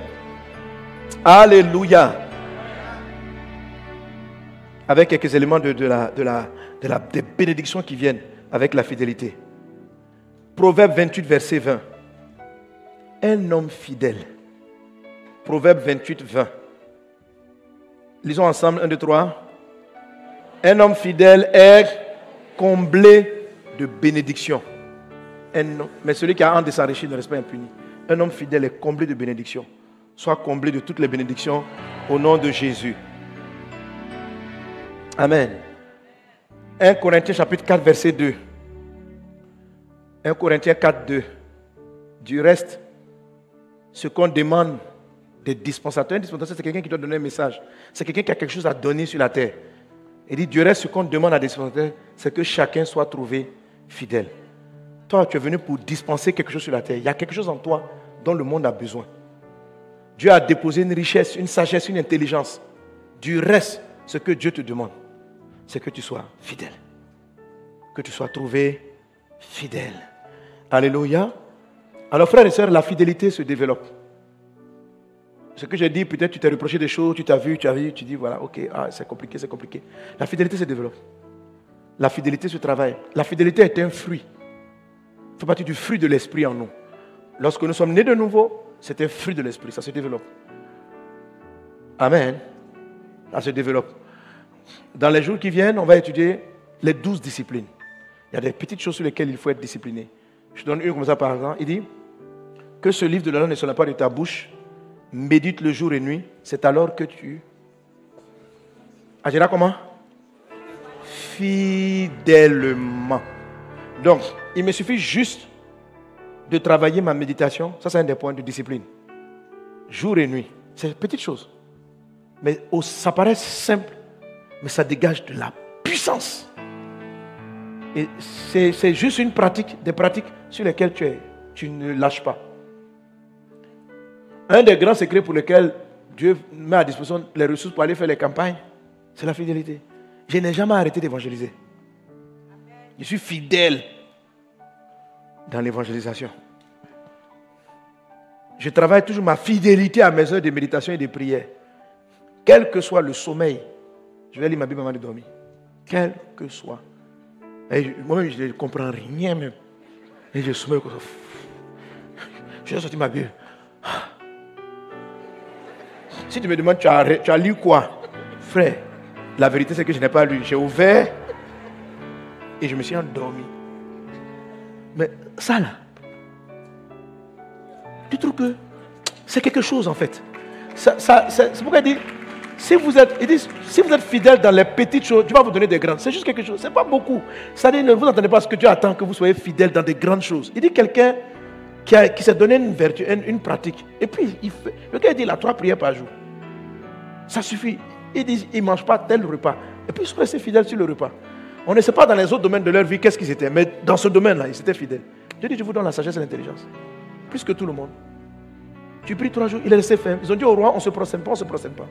Alléluia avec quelques éléments de, la, de, la, de la, des bénédictions qui viennent avec la fidélité. Proverbe 28, verset 20. Un homme fidèle. Proverbe 28, 20. Lisons ensemble, un, deux, trois. Un homme fidèle est comblé de bénédictions. mais celui qui a un de s'enrichir ne reste pas impuni. Un homme fidèle est comblé de bénédictions. Soit comblé de toutes les bénédictions au nom de Jésus. Amen. 1 Corinthiens chapitre 4 verset 2. 1 Corinthiens 4, 2. Du reste, ce qu'on demande des dispensateurs, un dispensateur, c'est quelqu'un qui doit donner un message. C'est quelqu'un qui a quelque chose à donner sur la terre. Il dit, du reste, ce qu'on demande à des dispensateurs, c'est que chacun soit trouvé fidèle. Toi, tu es venu pour dispenser quelque chose sur la terre. Il y a quelque chose en toi dont le monde a besoin. Dieu a déposé une richesse, une sagesse, une intelligence. Du reste, ce que Dieu te demande, c'est que tu sois fidèle. Que tu sois trouvé fidèle. Alléluia. Alors frères et sœurs, la fidélité se développe. Ce que j'ai dit, peut-être tu t'es reproché des choses, tu t'as vu, tu as vu, tu dis voilà, ok, ah, c'est compliqué, c'est compliqué. La fidélité se développe. La fidélité se travaille. La fidélité est un fruit. Il fait partie du fruit de l'esprit en nous. Lorsque nous sommes nés de nouveau, c'est un fruit de l'esprit, ça se développe. Amen. Ça se développe. Dans les jours qui viennent, on va étudier les douze disciplines. Il y a des petites choses sur lesquelles il faut être discipliné. Je donne une comme ça par exemple. Il dit que ce livre de la loi ne soit pas de ta bouche, médite le jour et nuit, c'est alors que tu agiras comment? Fidèlement. Donc, il me suffit juste de travailler ma méditation. Ça, c'est un des points de discipline. Jour et nuit. C'est une petite chose. Mais ça paraît simple, mais ça dégage de la puissance. Et c'est juste une pratique, des pratiques sur lesquelles tu, ne lâches pas. Un des grands secrets pour lesquels Dieu met à disposition les ressources pour aller faire les campagnes, c'est la fidélité. Je n'ai jamais arrêté d'évangéliser. Je suis fidèle dans l'évangélisation. Je travaille toujours ma fidélité à mes heures de méditation et de prière. Quel que soit le sommeil, je vais lire ma Bible avant de dormir. Quel que soit. Moi-même, je ne comprends rien même. Et je sommeille comme ça. Je vais sortir ma Bible. Si tu me demandes, tu as, tu as lu quoi? Frère, la vérité c'est que je n'ai pas lu. J'ai ouvert et je me suis endormi. Mais ça là, tu trouves que c'est quelque chose en fait. Ça, c'est pourquoi il dit, si vous, êtes, si vous êtes fidèle dans les petites choses, Dieu va vous donner des grandes. C'est juste quelque chose, c'est pas beaucoup. Ça dit, ne vous entendez pas ce que Dieu attend que vous soyez fidèle dans des grandes choses. Il dit quelqu'un qui, qui s'est donné une vertu, une, pratique. Et puis, il fait, le gars dit, il a trois prières par jour. Ça suffit. Ils disent, ils ne mangent pas tel repas. Et puis ils sont restés fidèles sur le repas. On ne sait pas dans les autres domaines de leur vie qu'est-ce qu'ils étaient, mais dans ce domaine-là, ils étaient fidèles. Dieu dit, je vous donne la sagesse et l'intelligence. Plus que tout le monde. Tu pries trois jours, il est resté ferme. Ils ont dit au roi, on ne se procède pas, on ne se procède pas.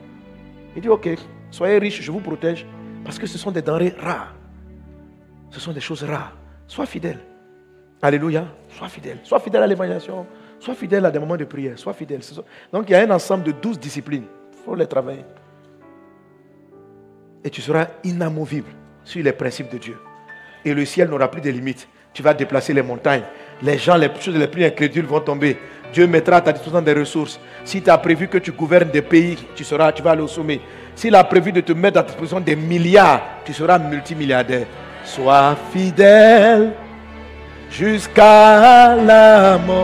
Il dit, ok, soyez riches, je vous protège, parce que ce sont des denrées rares. Ce sont des choses rares. Sois fidèle. Alléluia. Sois fidèle. Sois fidèle à l'évangélisation. Sois fidèle à des moments de prière. Sois fidèle. Donc il y a un ensemble de douze disciplines. Il faut les travailler. Et tu seras inamovible sur les principes de Dieu. Et le ciel n'aura plus de limites. Tu vas déplacer les montagnes. Les gens, les choses les plus incrédules vont tomber. Dieu mettra à ta disposition des ressources. Si tu prévu que tu gouvernes des pays, tu, seras, tu vas aller au sommet. S'il a prévu de te mettre à disposition des milliards, tu seras multimilliardaire. Sois fidèle jusqu'à la mort.